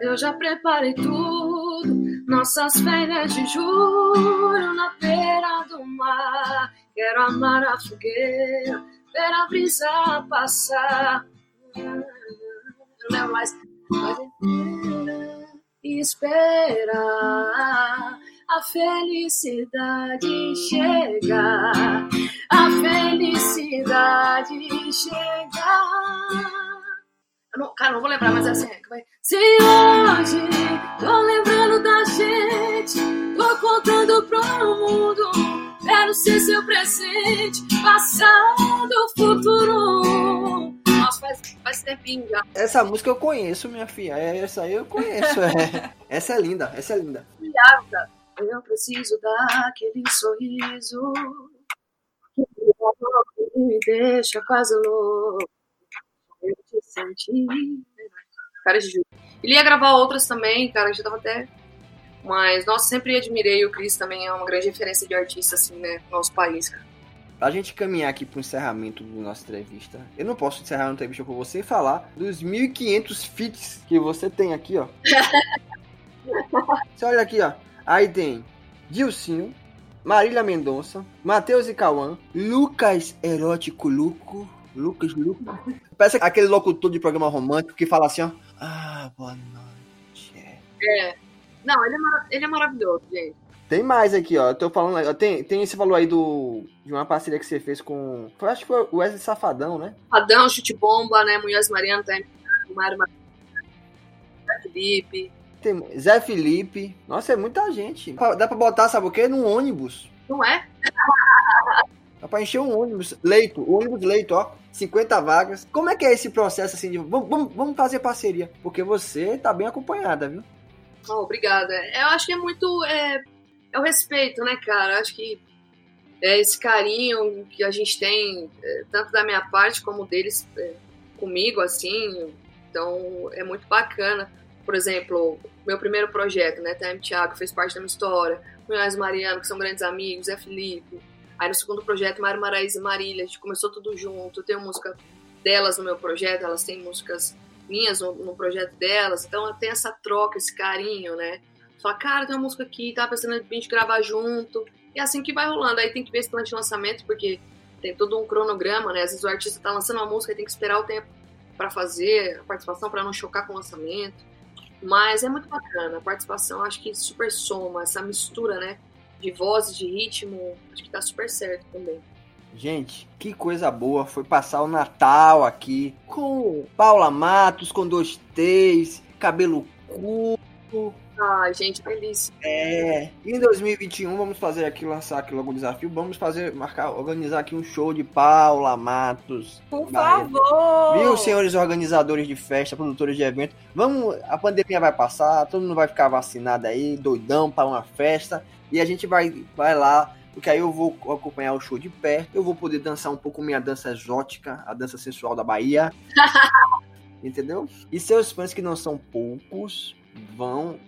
Eu já preparei tudo. Nossas férias de julho na beira do mar. Quero amar a fogueira, ver a brisa passar. Não lembro mais. E esperar a felicidade chegar. A felicidade chegar. Não, cara, não vou lembrar, mas é assim. vai. Se hoje tô lembrando da gente, tô contando pro mundo. Quero ser seu presente, passado, futuro. Faz, faz tempinho já. Essa música eu conheço, minha filha. Essa aí eu conheço. é. Essa é linda, essa é linda. Eu preciso daquele sorriso que me deixa quase louco. Eu te senti. Cara de Ju. Ele ia gravar outras também, cara, já tava até. Mas, nossa, sempre admirei. O Chris também é uma grande referência de artista, assim, né? No nosso país, cara. Pra gente caminhar aqui pro encerramento da nossa entrevista, eu não posso encerrar uma entrevista com você e falar dos 1.500 feats que você tem aqui, ó. você olha aqui, ó. Aí tem Dilcinho, Marília Mendonça, Matheus e Cauã, Lucas Erótico Luco, Lucas Luco. Parece aquele locutor de programa romântico que fala assim, ó. Ah, boa noite. É. Não, ele é, ele é maravilhoso, gente. Tem mais aqui, ó. Eu tô falando. ó, Tem, tem esse valor aí do. De uma parceria que você fez com. Eu acho que foi o Wesley Safadão, né? Padrão, chute bomba, né? Munhoz Mariano tá o Mário Mar- Felipe. Tem Zé Felipe. Nossa, é muita gente. Dá pra botar, sabe o quê? Num ônibus. Não é? Dá pra encher um ônibus. Leito, ônibus leito, ó. 50 vagas. Como é que é esse processo assim de. Vamos, vamos, vamos fazer parceria? Porque você tá bem acompanhada, viu? Oh, obrigada. Eu acho que é muito. É, é o respeito, né, cara? Acho que é esse carinho que a gente tem, é, tanto da minha parte como deles é, comigo, assim. Então, é muito bacana. Por exemplo, meu primeiro projeto, né? Time Thiago fez parte da minha história. Cunhais Mariano, que são grandes amigos, Zé Felipe. Aí no segundo projeto, Mário Maraíza e Marília, a gente começou tudo junto. Eu tenho música delas no meu projeto, elas têm músicas minhas no, no projeto delas. Então tem essa troca, esse carinho, né? Fala, cara, tem uma música aqui, tá pensando em a gente gravar junto. E é assim que vai rolando. Aí tem que ver esse plano de lançamento, porque tem todo um cronograma, né? Às vezes o artista tá lançando uma música e tem que esperar o tempo para fazer a participação, para não chocar com o lançamento. Mas é muito bacana. A participação acho que super soma, essa mistura, né? De vozes, de ritmo, acho que tá super certo também. Gente, que coisa boa foi passar o Natal aqui com Paula Matos, com dois T's, cabelo curto. Ai, gente, delícia. É, em 2021 vamos fazer aqui, lançar aqui logo o desafio, vamos fazer, marcar, organizar aqui um show de Paula Matos. Por favor! Viu, senhores organizadores de festa, produtores de evento? Vamos, a pandemia vai passar, todo mundo vai ficar vacinado aí, doidão para uma festa, e a gente vai, vai lá, porque aí eu vou acompanhar o show de pé, eu vou poder dançar um pouco minha dança exótica, a dança sensual da Bahia. Entendeu? E seus fãs que não são poucos vão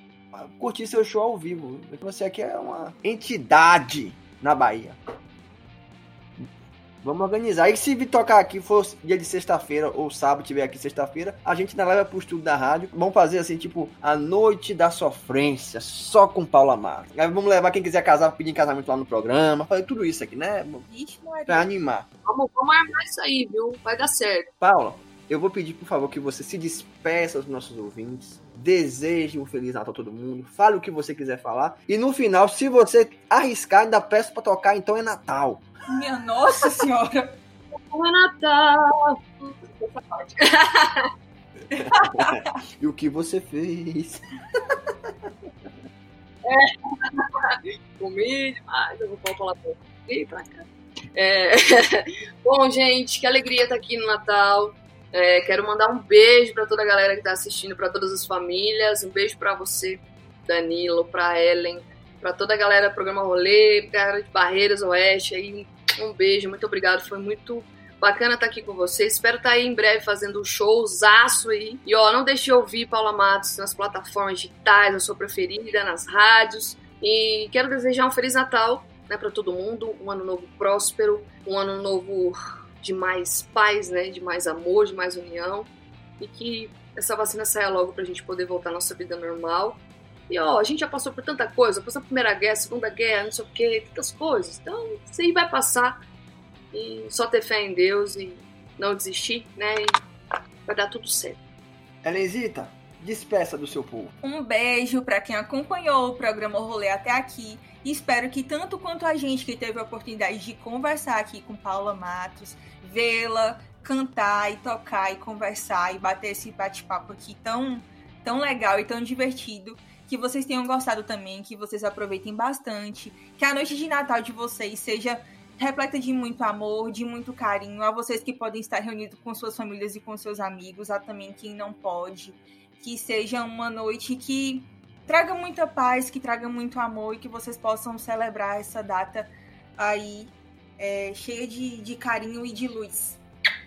curtir seu show ao vivo. Você aqui é uma entidade na Bahia. Vamos organizar. E se vir tocar aqui for dia de sexta-feira ou sábado, tiver aqui sexta-feira, a gente ainda leva pro estúdio da rádio. Vamos fazer assim, tipo, a noite da sofrência, só com Paula. Aí vamos levar quem quiser casar, pedir em casamento lá no programa, fazer tudo isso aqui, né? Ixi. Pra animar. Vamos, vamos armar isso aí, viu? Vai dar certo. Paula, eu vou pedir, por favor, que você se despeça dos nossos ouvintes. Deseje um Feliz Natal a todo mundo. Fale o que você quiser falar. E no final, se você arriscar, ainda peço pra tocar, então é Natal. Minha nossa senhora! Bom Natal! Essa parte. E o que você fez? Comi demais, eu vou falar pra cá. É, Bom, gente, que alegria estar aqui no Natal. É, quero mandar um beijo para toda a galera que está assistindo, para todas as famílias. Um beijo para você, Danilo, para Ellen, para toda a galera do programa Rolê, galera de Barreiras Oeste. Aí, um beijo, muito obrigado. Foi muito bacana estar aqui com vocês. Espero estar aí em breve fazendo um showzaço aí. E ó, não deixe de ouvir Paula Matos nas plataformas digitais, a sua preferida, nas rádios. E quero desejar um Feliz Natal né, para todo mundo, um ano novo próspero, um ano novo de mais paz, né, de mais amor, de mais união e que essa vacina saia logo pra gente poder voltar à nossa vida normal. E ó, a gente já passou por tanta coisa, passou a Primeira Guerra, Segunda Guerra, não sei o que, tantas coisas. Então, isso aí vai passar e só ter fé em Deus e não desistir, né, e vai dar tudo certo. Elenzita, despeça do seu povo. Um beijo para quem acompanhou o programa Rolê até aqui. Espero que tanto quanto a gente que teve a oportunidade de conversar aqui com Paula Matos, vê-la cantar e tocar e conversar e bater esse bate-papo aqui tão, tão legal e tão divertido, que vocês tenham gostado também, que vocês aproveitem bastante, que a noite de Natal de vocês seja repleta de muito amor, de muito carinho, a vocês que podem estar reunidos com suas famílias e com seus amigos, a também quem não pode, que seja uma noite que traga muita paz, que traga muito amor e que vocês possam celebrar essa data aí é, cheia de, de carinho e de luz.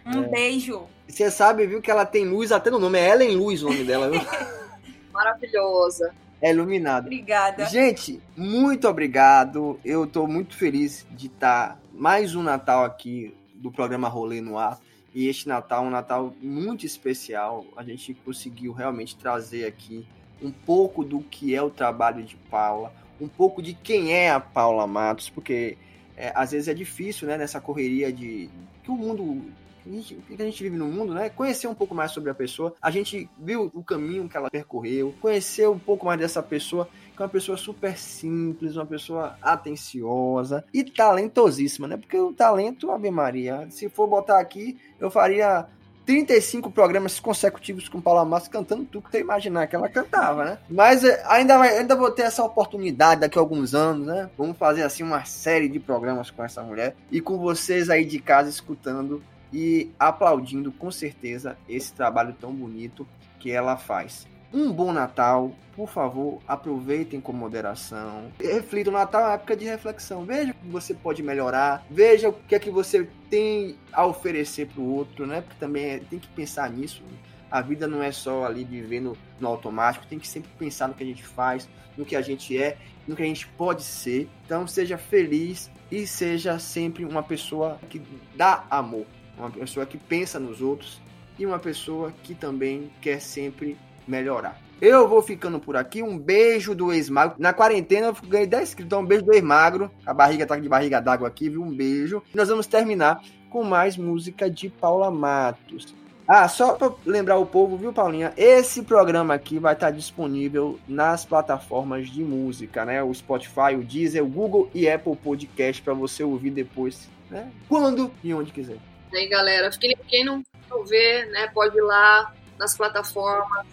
Um É. beijo. Você sabe, viu, que ela tem luz até no nome. É Ellen Luz o nome dela, viu? Maravilhosa. É iluminado. Obrigada. Gente, muito obrigado. Eu tô muito feliz de estar mais um Natal aqui do programa Rolê no Ar. E este Natal é um Natal muito especial. A gente conseguiu realmente trazer aqui um pouco do que é o trabalho de Paula, um pouco de quem é a Paula Matos, porque é, às vezes é difícil, né, nessa correria de que o mundo gente- que a gente vive no mundo, né? Conhecer um pouco mais sobre a pessoa. A gente viu o caminho que ela percorreu, conhecer um pouco mais dessa pessoa, que é uma pessoa super simples, uma pessoa atenciosa e talentosíssima, né? Porque o talento, Ave Maria, se for botar aqui, eu faria 35 programas consecutivos com Paula Massa cantando tudo que você imaginar que ela cantava, né? Mas é, ainda, vai- ainda vou ter essa oportunidade daqui a alguns anos, né? Vamos fazer assim uma série de programas com essa mulher e com vocês aí de casa escutando e aplaudindo com certeza esse trabalho tão bonito que ela faz. Um bom Natal, por favor, aproveitem com moderação. Reflita, o Natal é época de reflexão. Veja o que você pode melhorar, veja o que é que você tem a oferecer para o outro, né? Porque também é- tem que pensar nisso. A vida não é só ali viver no, no automático, tem que sempre pensar no que a gente faz, no que a gente é, no que a gente pode ser. Então seja feliz e seja sempre uma pessoa que dá amor, uma pessoa que pensa nos outros e uma pessoa que também quer sempre melhorar. Eu vou ficando por aqui. Um beijo do ex-magro. Na quarentena eu ganhei 10 inscritos. Então, um beijo do ex-magro. A barriga tá de barriga d'água aqui, viu? Um beijo. E nós vamos terminar com mais música de Paula Matos. Ah, só pra lembrar o povo, viu, Paulinha? Esse programa aqui vai estar disponível nas plataformas de música, né? O Spotify, o Deezer, o Google e Apple Podcast para você ouvir depois, né? Quando e onde quiser. Aí, galera, quem, quem não ver, né, pode ir lá nas plataformas,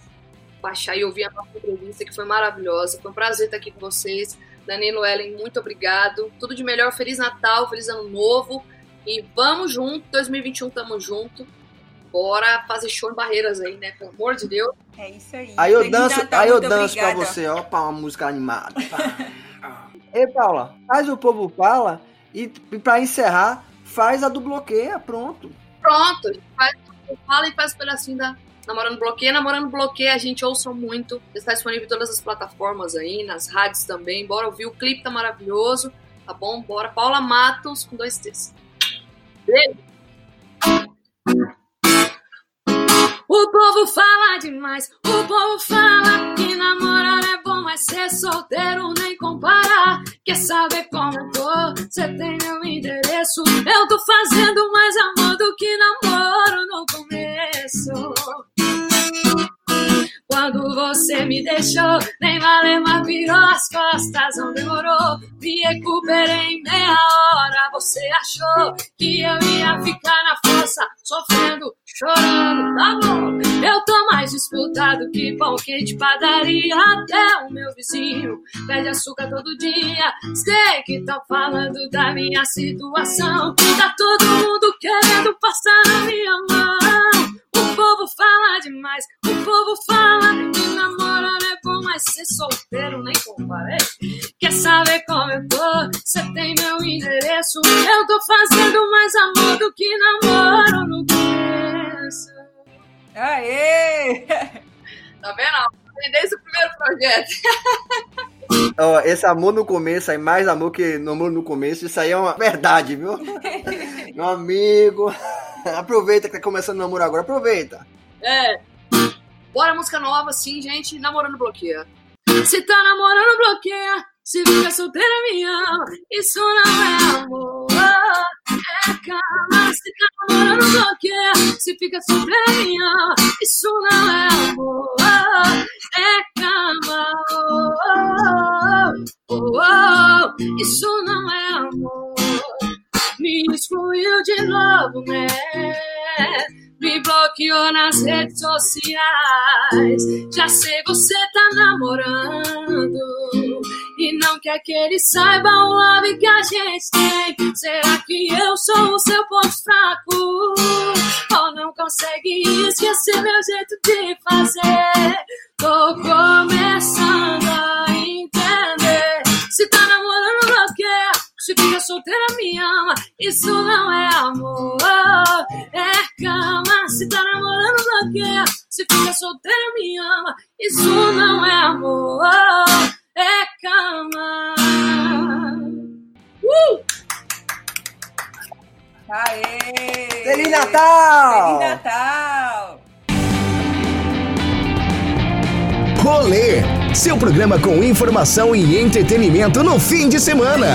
baixar e ouvir a nossa entrevista, que foi maravilhosa. Foi um prazer estar aqui com vocês. Danilo Ellen, muito obrigado. Tudo de melhor, Feliz Natal, Feliz Ano Novo. E vamos junto, 2021 tamo junto. Bora fazer show em Barreiras aí, né? Pelo amor de Deus. É isso aí. Aí eu Feliz danço, Natal, aí eu danço pra você, ó, pra uma música animada. Ei, Paula, faz o povo fala e, pra encerrar, faz a do bloqueia, pronto. Pronto, a gente faz, fala e faz um pedacinho da Namorando Bloqueia. Namorando Bloqueia, a gente ouça muito. Está disponível em todas as plataformas aí, nas rádios também. Bora ouvir, o clipe tá maravilhoso, tá bom? Bora. Paula Matos com dois T's. Beijo. O povo fala demais, o povo fala que namorar é bom, mas ser solteiro nem comparar. Quer saber como eu tô? Cê tem meu endereço. Eu tô fazendo mais amor do que namoro no começo. Quando você me deixou, nem Malema virou as costas, não demorou. Me recuperei em meia hora. Você achou que eu ia ficar na força, sofrendo, chorando, tá bom? Eu tô mais disputado que pão quente padaria. Até o meu vizinho pede açúcar todo dia. Sei que tá falando da minha situação. Tá todo mundo querendo passar na minha mão. O povo fala demais, o povo fala que namorar é bom, mas ser solteiro nem comparei. Quer saber como eu tô? Cê tem meu endereço. Eu tô fazendo mais amor do que namoro no começo. Aê! Tá vendo? Desde o primeiro projeto. Ó, esse amor no começo, aí mais amor que no amor no começo, isso aí é uma verdade, viu? Meu amigo, aproveita que tá começando o namoro agora, aproveita. É. Bora música nova, sim, gente. Namorando bloqueia. Se tá namorando, bloqueia. Se fica solteira, ama. Isso não é amor. É cama. Se tá namorando, bloqueia. Se fica ama. Isso não é amor. É cama. Oh, oh, oh. Isso não é amor. Me excluiu de novo, né? Me bloqueou nas redes sociais. Já sei, você tá namorando. E não quer que ele saiba o love que a gente tem. Será que eu sou o seu ponto fraco? Ou não consegue esquecer meu jeito de fazer? Tô começando a entender. Se fica solteira, me ama. Isso não é amor, é cama. Se tá namorando, bloqueia. Se fica solteira, me ama. Isso não é amor, é cama. Uh! Aê! Feliz Natal! Feliz Natal! Rolê, seu programa com informação e entretenimento no fim de semana.